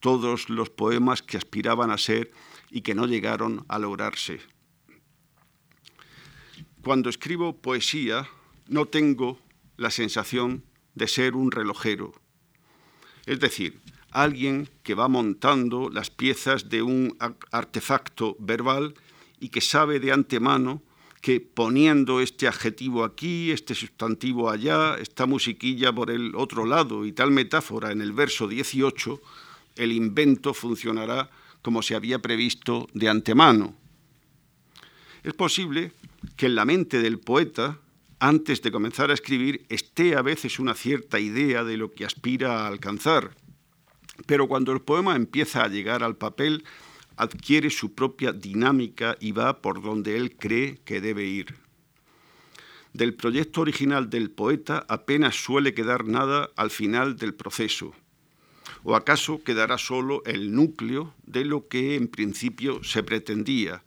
todos los poemas que aspiraban a ser y que no llegaron a lograrse. Cuando escribo poesía no tengo la sensación de ser un relojero, es decir, alguien que va montando las piezas de un artefacto verbal y que sabe de antemano que poniendo este adjetivo aquí, este sustantivo allá, esta musiquilla por el otro lado y tal metáfora en el verso 18, el invento funcionará como se había previsto de antemano. Es posible que en la mente del poeta, antes de comenzar a escribir, esté a veces una cierta idea de lo que aspira a alcanzar, pero cuando el poema empieza a llegar al papel, adquiere su propia dinámica y va por donde él cree que debe ir. Del proyecto original del poeta apenas suele quedar nada al final del proceso. ¿O acaso quedará solo el núcleo de lo que en principio se pretendía,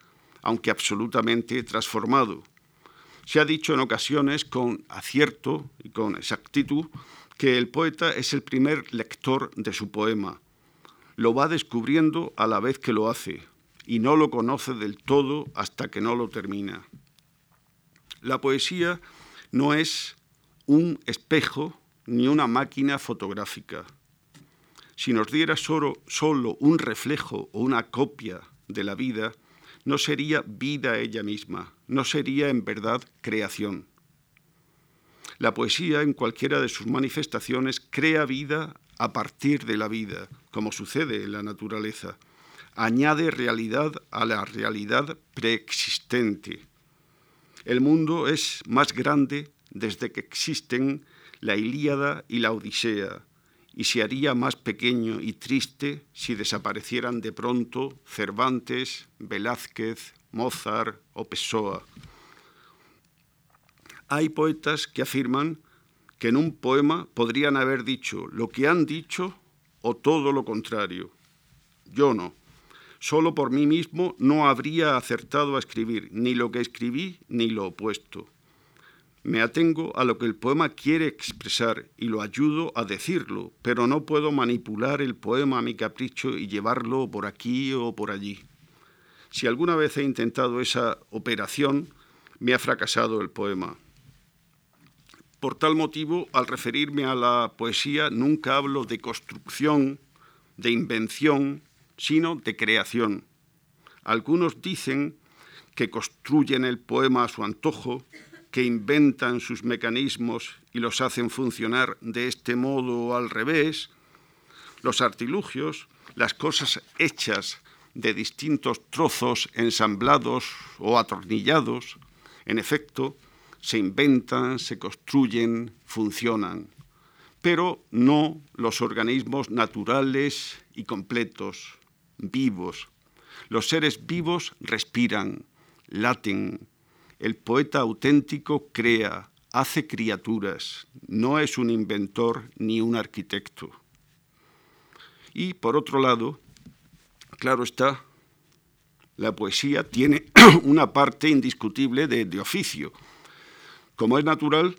aunque absolutamente transformado? Se ha dicho en ocasiones con acierto y con exactitud que el poeta es el primer lector de su poema. Lo va descubriendo a la vez que lo hace y no lo conoce del todo hasta que no lo termina. La poesía no es un espejo ni una máquina fotográfica si nos diera solo, un reflejo o una copia de la vida, no sería vida ella misma, no sería en verdad creación. La poesía, en cualquiera de sus manifestaciones, crea vida a partir de la vida, como sucede en la naturaleza. Añade realidad a la realidad preexistente. El mundo es más grande desde que existen la Ilíada y la Odisea, y se haría más pequeño y triste si desaparecieran de pronto Cervantes, Velázquez, Mozart o Pessoa. Hay poetas que afirman que en un poema podrían haber dicho lo que han dicho o todo lo contrario. Yo no. Solo por mí mismo no habría acertado a escribir ni lo que escribí ni lo opuesto. Me atengo a lo que el poema quiere expresar y lo ayudo a decirlo, pero no puedo manipular el poema a mi capricho y llevarlo por aquí o por allí. Si alguna vez he intentado esa operación, me ha fracasado el poema. Por tal motivo, al referirme a la poesía, nunca hablo de construcción, de invención, sino de creación. Algunos dicen que construyen el poema a su antojo, que inventan sus mecanismos y los hacen funcionar de este modo o al revés, los artilugios, las cosas hechas de distintos trozos ensamblados o atornillados, en efecto, se inventan, se construyen, funcionan, pero no los organismos naturales y completos, vivos. Los seres vivos respiran, laten, el poeta auténtico crea, hace criaturas, no es un inventor ni un arquitecto. Y por otro lado, claro está, la poesía tiene una parte indiscutible de, oficio. Como es natural,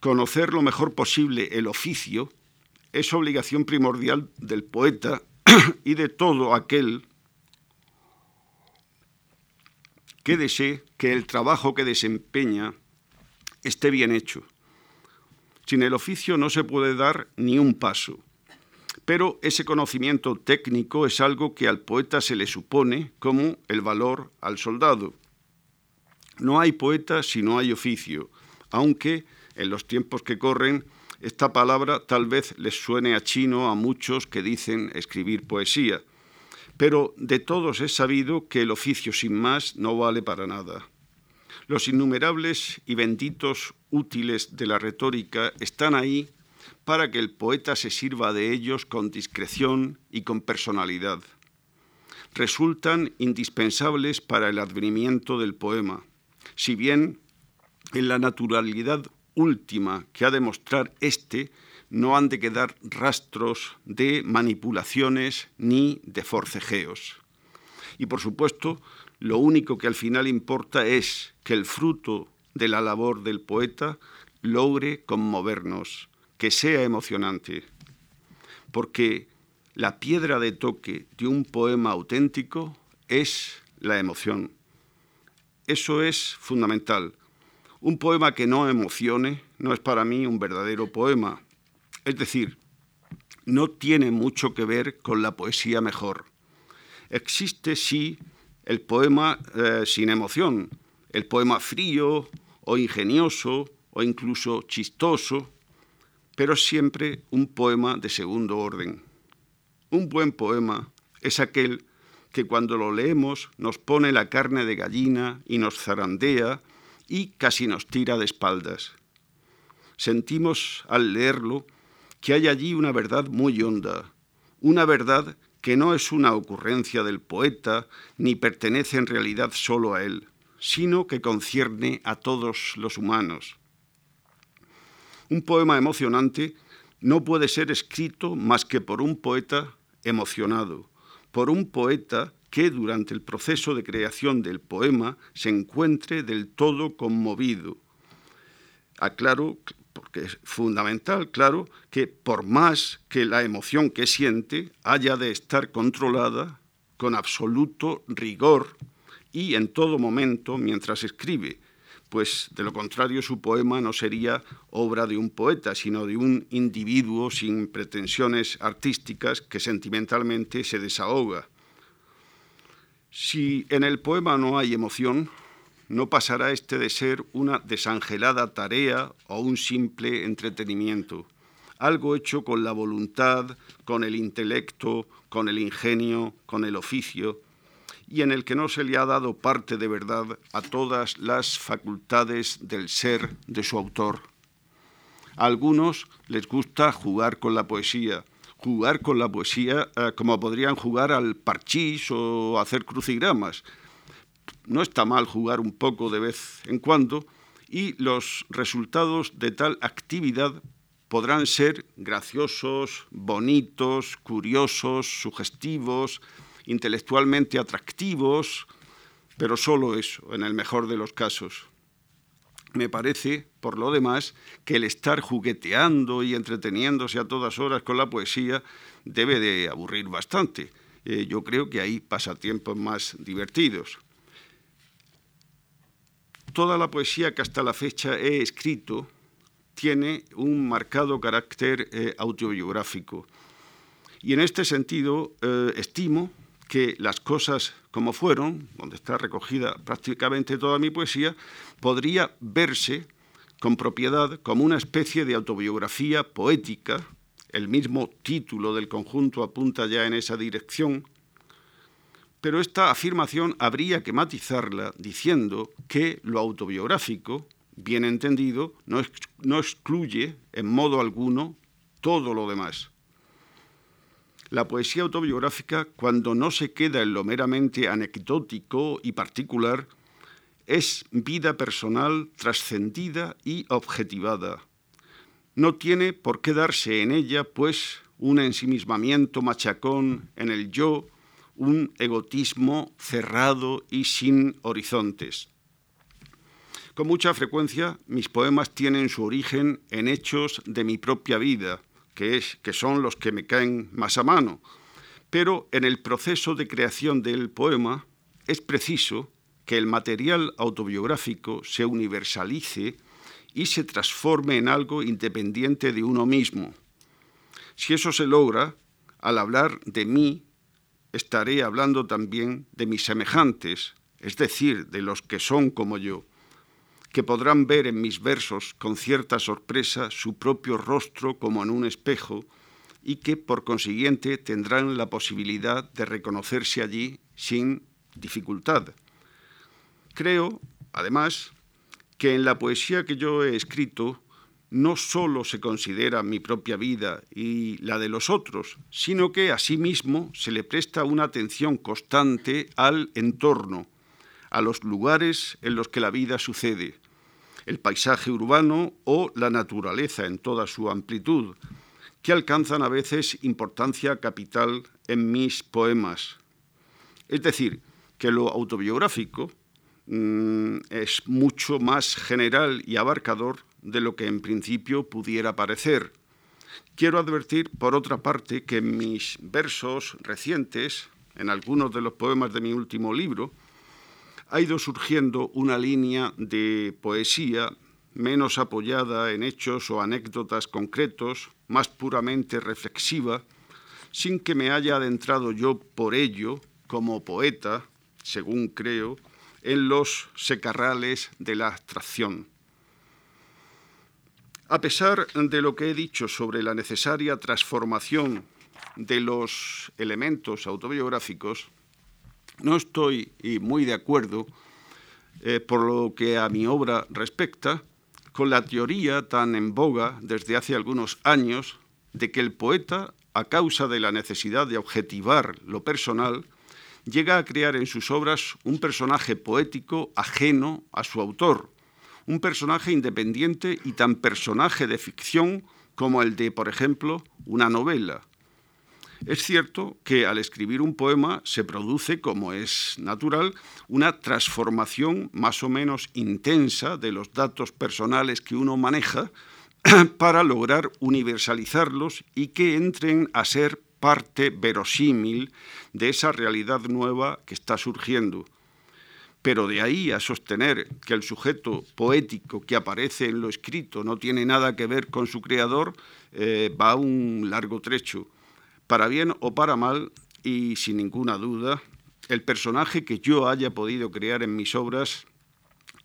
conocer lo mejor posible el oficio es obligación primordial del poeta y de todo aquel que desee que el trabajo que desempeña esté bien hecho. Sin el oficio no se puede dar ni un paso. Pero ese conocimiento técnico es algo que al poeta se le supone como el valor al soldado. No hay poeta si no hay oficio, aunque en los tiempos que corren esta palabra tal vez les suene a chino a muchos que dicen escribir poesía pero de todos es sabido que el oficio sin más no vale para nada. Los innumerables y benditos útiles de la retórica están ahí para que el poeta se sirva de ellos con discreción y con personalidad. Resultan indispensables para el advenimiento del poema, si bien en la naturalidad última que ha de mostrar éste no han de quedar rastros de manipulaciones ni de forcejeos. Y por supuesto, lo único que al final importa es que el fruto de la labor del poeta logre conmovernos, que sea emocionante, porque la piedra de toque de un poema auténtico es la emoción. Eso es fundamental. Un poema que no emocione no es para mí un verdadero poema, es decir, no tiene mucho que ver con la poesía mejor. Existe sí el poema eh, sin emoción, el poema frío o ingenioso o incluso chistoso, pero siempre un poema de segundo orden. Un buen poema es aquel que cuando lo leemos nos pone la carne de gallina y nos zarandea y casi nos tira de espaldas. Sentimos al leerlo que hay allí una verdad muy honda, una verdad que no es una ocurrencia del poeta ni pertenece en realidad solo a él, sino que concierne a todos los humanos. Un poema emocionante no puede ser escrito más que por un poeta emocionado, por un poeta que durante el proceso de creación del poema se encuentre del todo conmovido. Aclaro, porque es fundamental, claro, que por más que la emoción que siente haya de estar controlada con absoluto rigor y en todo momento mientras escribe, pues de lo contrario su poema no sería obra de un poeta, sino de un individuo sin pretensiones artísticas que sentimentalmente se desahoga. Si en el poema no hay emoción, no pasará este de ser una desangelada tarea o un simple entretenimiento, algo hecho con la voluntad, con el intelecto, con el ingenio, con el oficio, y en el que no se le ha dado parte de verdad a todas las facultades del ser de su autor. A algunos les gusta jugar con la poesía, jugar con la poesía eh, como podrían jugar al parchís o hacer crucigramas. No está mal jugar un poco de vez en cuando y los resultados de tal actividad podrán ser graciosos, bonitos, curiosos, sugestivos, intelectualmente atractivos, pero solo eso, en el mejor de los casos. Me parece, por lo demás, que el estar jugueteando y entreteniéndose a todas horas con la poesía debe de aburrir bastante. Eh, yo creo que hay pasatiempos más divertidos. Toda la poesía que hasta la fecha he escrito tiene un marcado carácter eh, autobiográfico. Y en este sentido, eh, estimo que las cosas como fueron, donde está recogida prácticamente toda mi poesía, podría verse con propiedad como una especie de autobiografía poética, el mismo título del conjunto apunta ya en esa dirección, pero esta afirmación habría que matizarla diciendo que lo autobiográfico, bien entendido, no, no excluye en modo alguno todo lo demás. La poesía autobiográfica, cuando no se queda en lo meramente anecdótico y particular, es vida personal trascendida y objetivada. No tiene por qué darse en ella, pues, un ensimismamiento machacón en el yo, un egotismo cerrado y sin horizontes. Con mucha frecuencia mis poemas tienen su origen en hechos de mi propia vida, que, es, que son los que me caen más a mano. Pero en el proceso de creación del poema es preciso que el material autobiográfico se universalice y se transforme en algo independiente de uno mismo. Si eso se logra, al hablar de mí, estaré hablando también de mis semejantes, es decir, de los que son como yo que podrán ver en mis versos con cierta sorpresa su propio rostro como en un espejo y que por consiguiente tendrán la posibilidad de reconocerse allí sin dificultad. Creo, además, que en la poesía que yo he escrito no sólo se considera mi propia vida y la de los otros, sino que asimismo se le presta una atención constante al entorno, a los lugares en los que la vida sucede, el paisaje urbano o la naturaleza en toda su amplitud, que alcanzan a veces importancia capital en mis poemas. Es decir, que lo autobiográfico mm, es mucho más general y abarcador de lo que en principio pudiera parecer. Quiero advertir, por otra parte, que mis versos recientes, en algunos de los poemas de mi último libro, ha ido surgiendo una línea de poesía menos apoyada en hechos o anécdotas concretos, más puramente reflexiva, sin que me haya adentrado yo por ello, como poeta, según creo, en los secarrales de la abstracción. A pesar de lo que he dicho sobre la necesaria transformación de los elementos autobiográficos, no estoy muy de acuerdo, eh, por lo que a mi obra respecta, con la teoría tan en boga desde hace algunos años de que el poeta, a causa de la necesidad de objetivar lo personal, llega a crear en sus obras un personaje poético ajeno a su autor, un personaje independiente y tan personaje de ficción como el de, por ejemplo, una novela. Es cierto que al escribir un poema se produce, como es natural, una transformación más o menos intensa de los datos personales que uno maneja para lograr universalizarlos y que entren a ser parte verosímil de esa realidad nueva que está surgiendo. Pero de ahí a sostener que el sujeto poético que aparece en lo escrito no tiene nada que ver con su creador, eh, va un largo trecho. Para bien o para mal, y sin ninguna duda, el personaje que yo haya podido crear en mis obras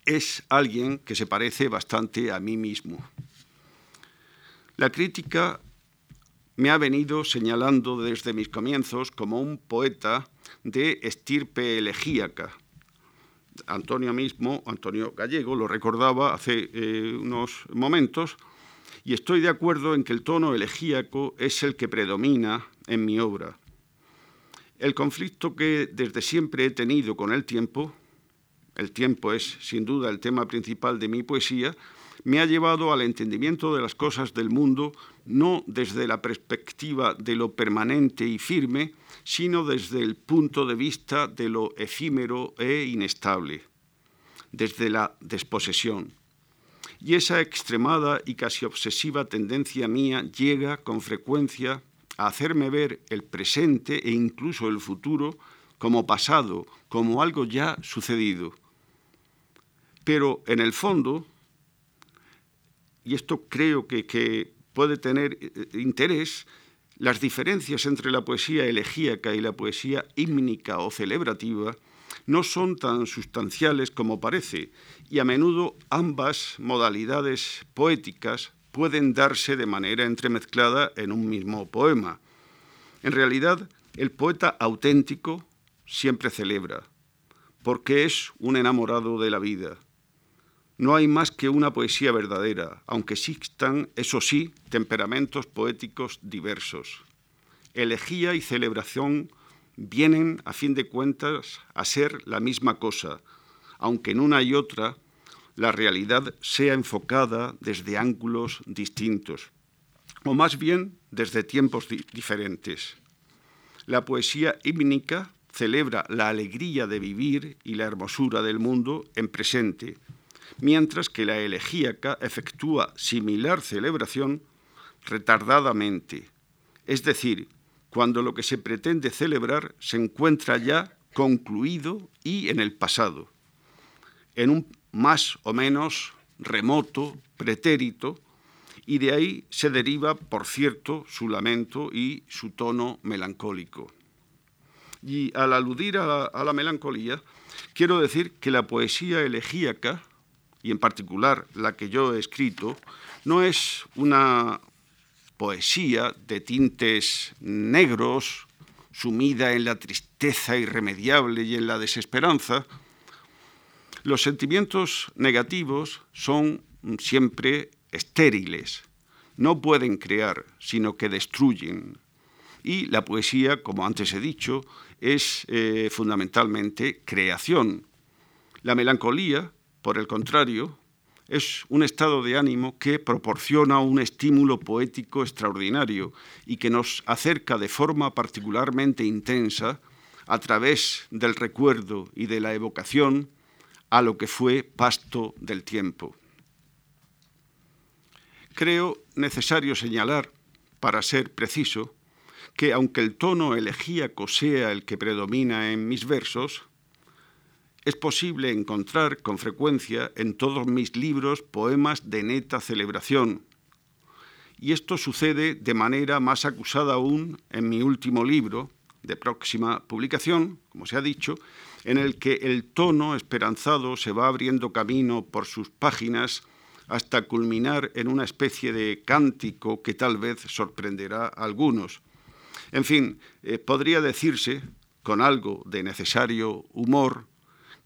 es alguien que se parece bastante a mí mismo. La crítica me ha venido señalando desde mis comienzos como un poeta de estirpe elegíaca. Antonio mismo, Antonio Gallego, lo recordaba hace eh, unos momentos, y estoy de acuerdo en que el tono elegíaco es el que predomina en mi obra. El conflicto que desde siempre he tenido con el tiempo, el tiempo es sin duda el tema principal de mi poesía, me ha llevado al entendimiento de las cosas del mundo no desde la perspectiva de lo permanente y firme, sino desde el punto de vista de lo efímero e inestable, desde la desposesión. Y esa extremada y casi obsesiva tendencia mía llega con frecuencia a hacerme ver el presente e incluso el futuro como pasado, como algo ya sucedido. Pero en el fondo, y esto creo que, puede tener eh, interés, las diferencias entre la poesía elegíaca y la poesía hímnica o celebrativa no son tan sustanciales como parece, y a menudo ambas modalidades poéticas pueden darse de manera entremezclada en un mismo poema. En realidad, el poeta auténtico siempre celebra, porque es un enamorado de la vida, no hay más que una poesía verdadera, aunque existan, eso sí, temperamentos poéticos diversos. Elegía y celebración vienen, a fin de cuentas, a ser la misma cosa, aunque en una y otra la realidad sea enfocada desde ángulos distintos, o más bien desde tiempos diferentes. La poesía hímnica celebra la alegría de vivir y la hermosura del mundo en presente, mientras que la elegíaca efectúa similar celebración retardadamente, es decir, cuando lo que se pretende celebrar se encuentra ya concluido y en el pasado, en un más o menos remoto pretérito, y de ahí se deriva, por cierto, su lamento y su tono melancólico. Y al aludir a la, a la melancolía, quiero decir que la poesía elegíaca y en particular la que yo he escrito, no es una poesía de tintes negros, sumida en la tristeza irremediable y en la desesperanza. Los sentimientos negativos son siempre estériles, no pueden crear, sino que destruyen. Y la poesía, como antes he dicho, es eh, fundamentalmente creación. La melancolía por el contrario, es un estado de ánimo que proporciona un estímulo poético extraordinario y que nos acerca de forma particularmente intensa a través del recuerdo y de la evocación a lo que fue pasto del tiempo. Creo necesario señalar, para ser preciso, que aunque el tono elegíaco sea el que predomina en mis versos, es posible encontrar con frecuencia en todos mis libros poemas de neta celebración. Y esto sucede de manera más acusada aún en mi último libro, de próxima publicación, como se ha dicho, en el que el tono esperanzado se va abriendo camino por sus páginas hasta culminar en una especie de cántico que tal vez sorprenderá a algunos. En fin, eh, podría decirse, con algo de necesario humor,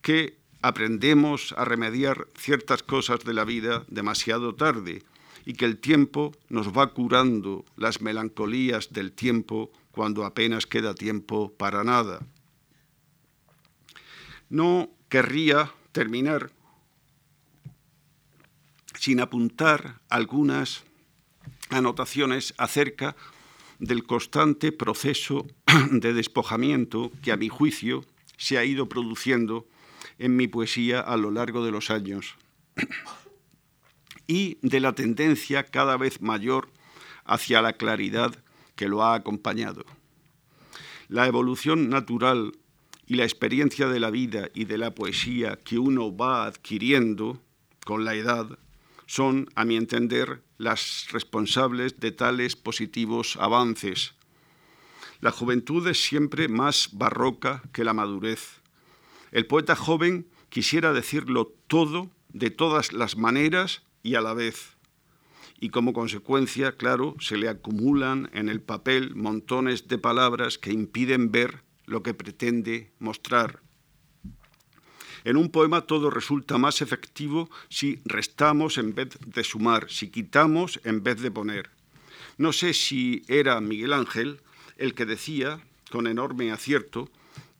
que aprendemos a remediar ciertas cosas de la vida demasiado tarde y que el tiempo nos va curando las melancolías del tiempo cuando apenas queda tiempo para nada. No querría terminar sin apuntar algunas anotaciones acerca del constante proceso de despojamiento que a mi juicio se ha ido produciendo en mi poesía a lo largo de los años y de la tendencia cada vez mayor hacia la claridad que lo ha acompañado. La evolución natural y la experiencia de la vida y de la poesía que uno va adquiriendo con la edad son, a mi entender, las responsables de tales positivos avances. La juventud es siempre más barroca que la madurez. El poeta joven quisiera decirlo todo, de todas las maneras y a la vez. Y como consecuencia, claro, se le acumulan en el papel montones de palabras que impiden ver lo que pretende mostrar. En un poema todo resulta más efectivo si restamos en vez de sumar, si quitamos en vez de poner. No sé si era Miguel Ángel el que decía, con enorme acierto,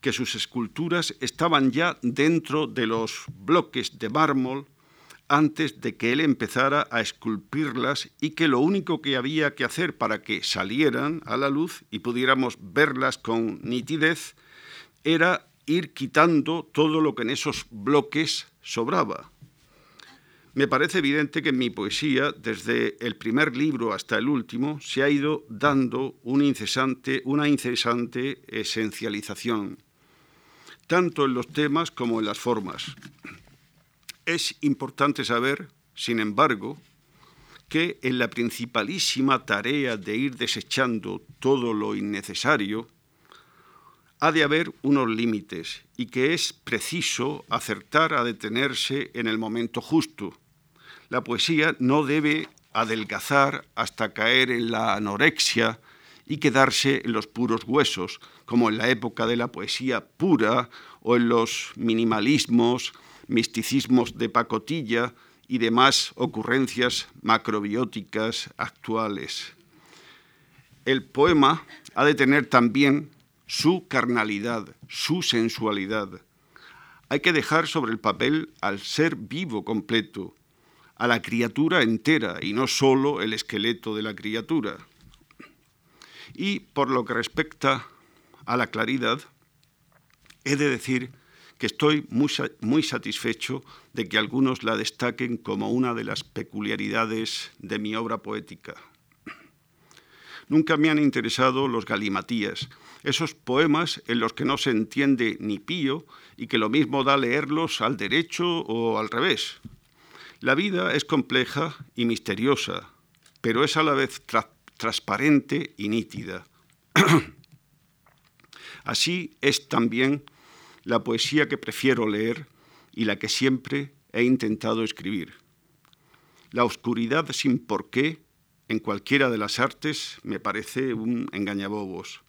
que sus esculturas estaban ya dentro de los bloques de mármol antes de que él empezara a esculpirlas y que lo único que había que hacer para que salieran a la luz y pudiéramos verlas con nitidez era ir quitando todo lo que en esos bloques sobraba. Me parece evidente que en mi poesía, desde el primer libro hasta el último, se ha ido dando una incesante esencialización, tanto en los temas como en las formas. Es importante saber, sin embargo, que en la principalísima tarea de ir desechando todo lo innecesario, ha de haber unos límites y que es preciso acertar a detenerse en el momento justo. La poesía no debe adelgazar hasta caer en la anorexia y quedarse en los puros huesos, como en la época de la poesía pura o en los minimalismos, misticismos de pacotilla y demás ocurrencias macrobióticas actuales. El poema ha de tener también su carnalidad, su sensualidad. Hay que dejar sobre el papel al ser vivo completo, a la criatura entera y no solo el esqueleto de la criatura. Y por lo que respecta a la claridad, he de decir que estoy muy, muy, satisfecho de que algunos la destaquen como una de las peculiaridades de mi obra poética. Nunca me han interesado los galimatías, esos poemas en los que no se entiende ni pío y que lo mismo da leerlos al derecho o al revés. La vida es compleja y misteriosa, pero es a la vez transparente y nítida. Así es también la poesía que prefiero leer y la que siempre he intentado escribir. La oscuridad sin porqué en cualquiera de las artes me parece un engañabobos.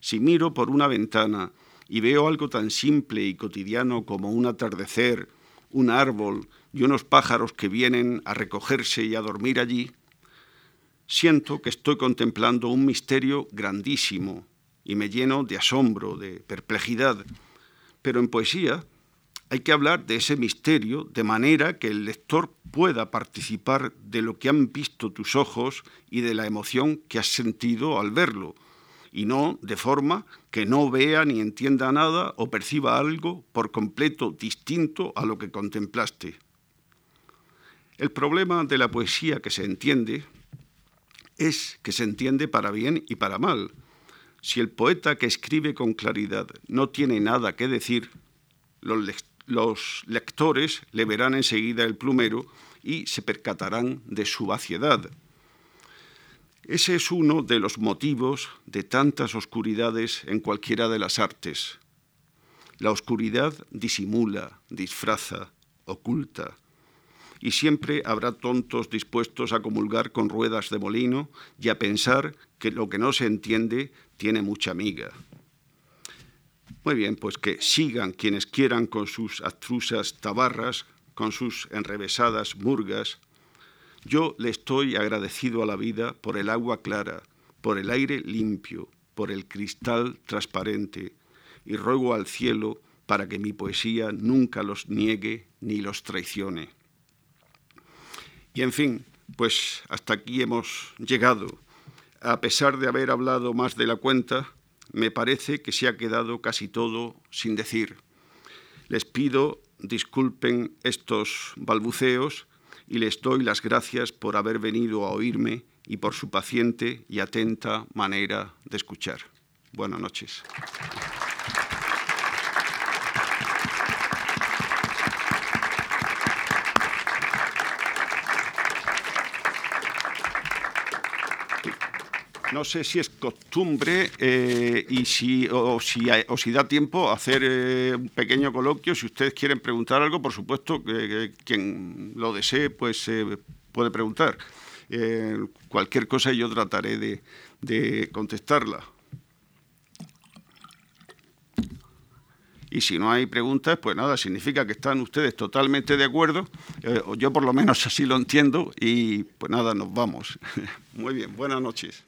Si miro por una ventana y veo algo tan simple y cotidiano como un atardecer, un árbol y unos pájaros que vienen a recogerse y a dormir allí, siento que estoy contemplando un misterio grandísimo y me lleno de asombro, de perplejidad. Pero en poesía hay que hablar de ese misterio de manera que el lector pueda participar de lo que han visto tus ojos y de la emoción que has sentido al verlo y no de forma que no vea ni entienda nada o perciba algo por completo distinto a lo que contemplaste. El problema de la poesía que se entiende es que se entiende para bien y para mal. Si el poeta que escribe con claridad no tiene nada que decir, los, lectores le verán enseguida el plumero y se percatarán de su vaciedad. Ese es uno de los motivos de tantas oscuridades en cualquiera de las artes. La oscuridad disimula, disfraza, oculta, y siempre habrá tontos dispuestos a comulgar con ruedas de molino y a pensar que lo que no se entiende tiene mucha miga. Muy bien, pues que sigan quienes quieran con sus abstrusas tabarras, con sus enrevesadas murgas, yo le estoy agradecido a la vida por el agua clara, por el aire limpio, por el cristal transparente, y ruego al cielo para que mi poesía nunca los niegue ni los traicione. Y en fin, pues hasta aquí hemos llegado. A pesar de haber hablado más de la cuenta, me parece que se ha quedado casi todo sin decir. Les pido disculpen estos balbuceos y les doy las gracias por haber venido a oírme y por su paciente y atenta manera de escuchar. Buenas noches. No sé si es costumbre eh, y si o, si si da tiempo hacer eh, un pequeño coloquio. Si ustedes quieren preguntar algo, por supuesto, que, quien lo desee, pues puede preguntar. Eh, cualquier cosa yo trataré de, de, contestarla. Y si no hay preguntas, pues nada, significa que están ustedes totalmente de acuerdo. yo por lo menos así lo entiendo. Y pues nada, nos vamos. Muy bien, buenas noches.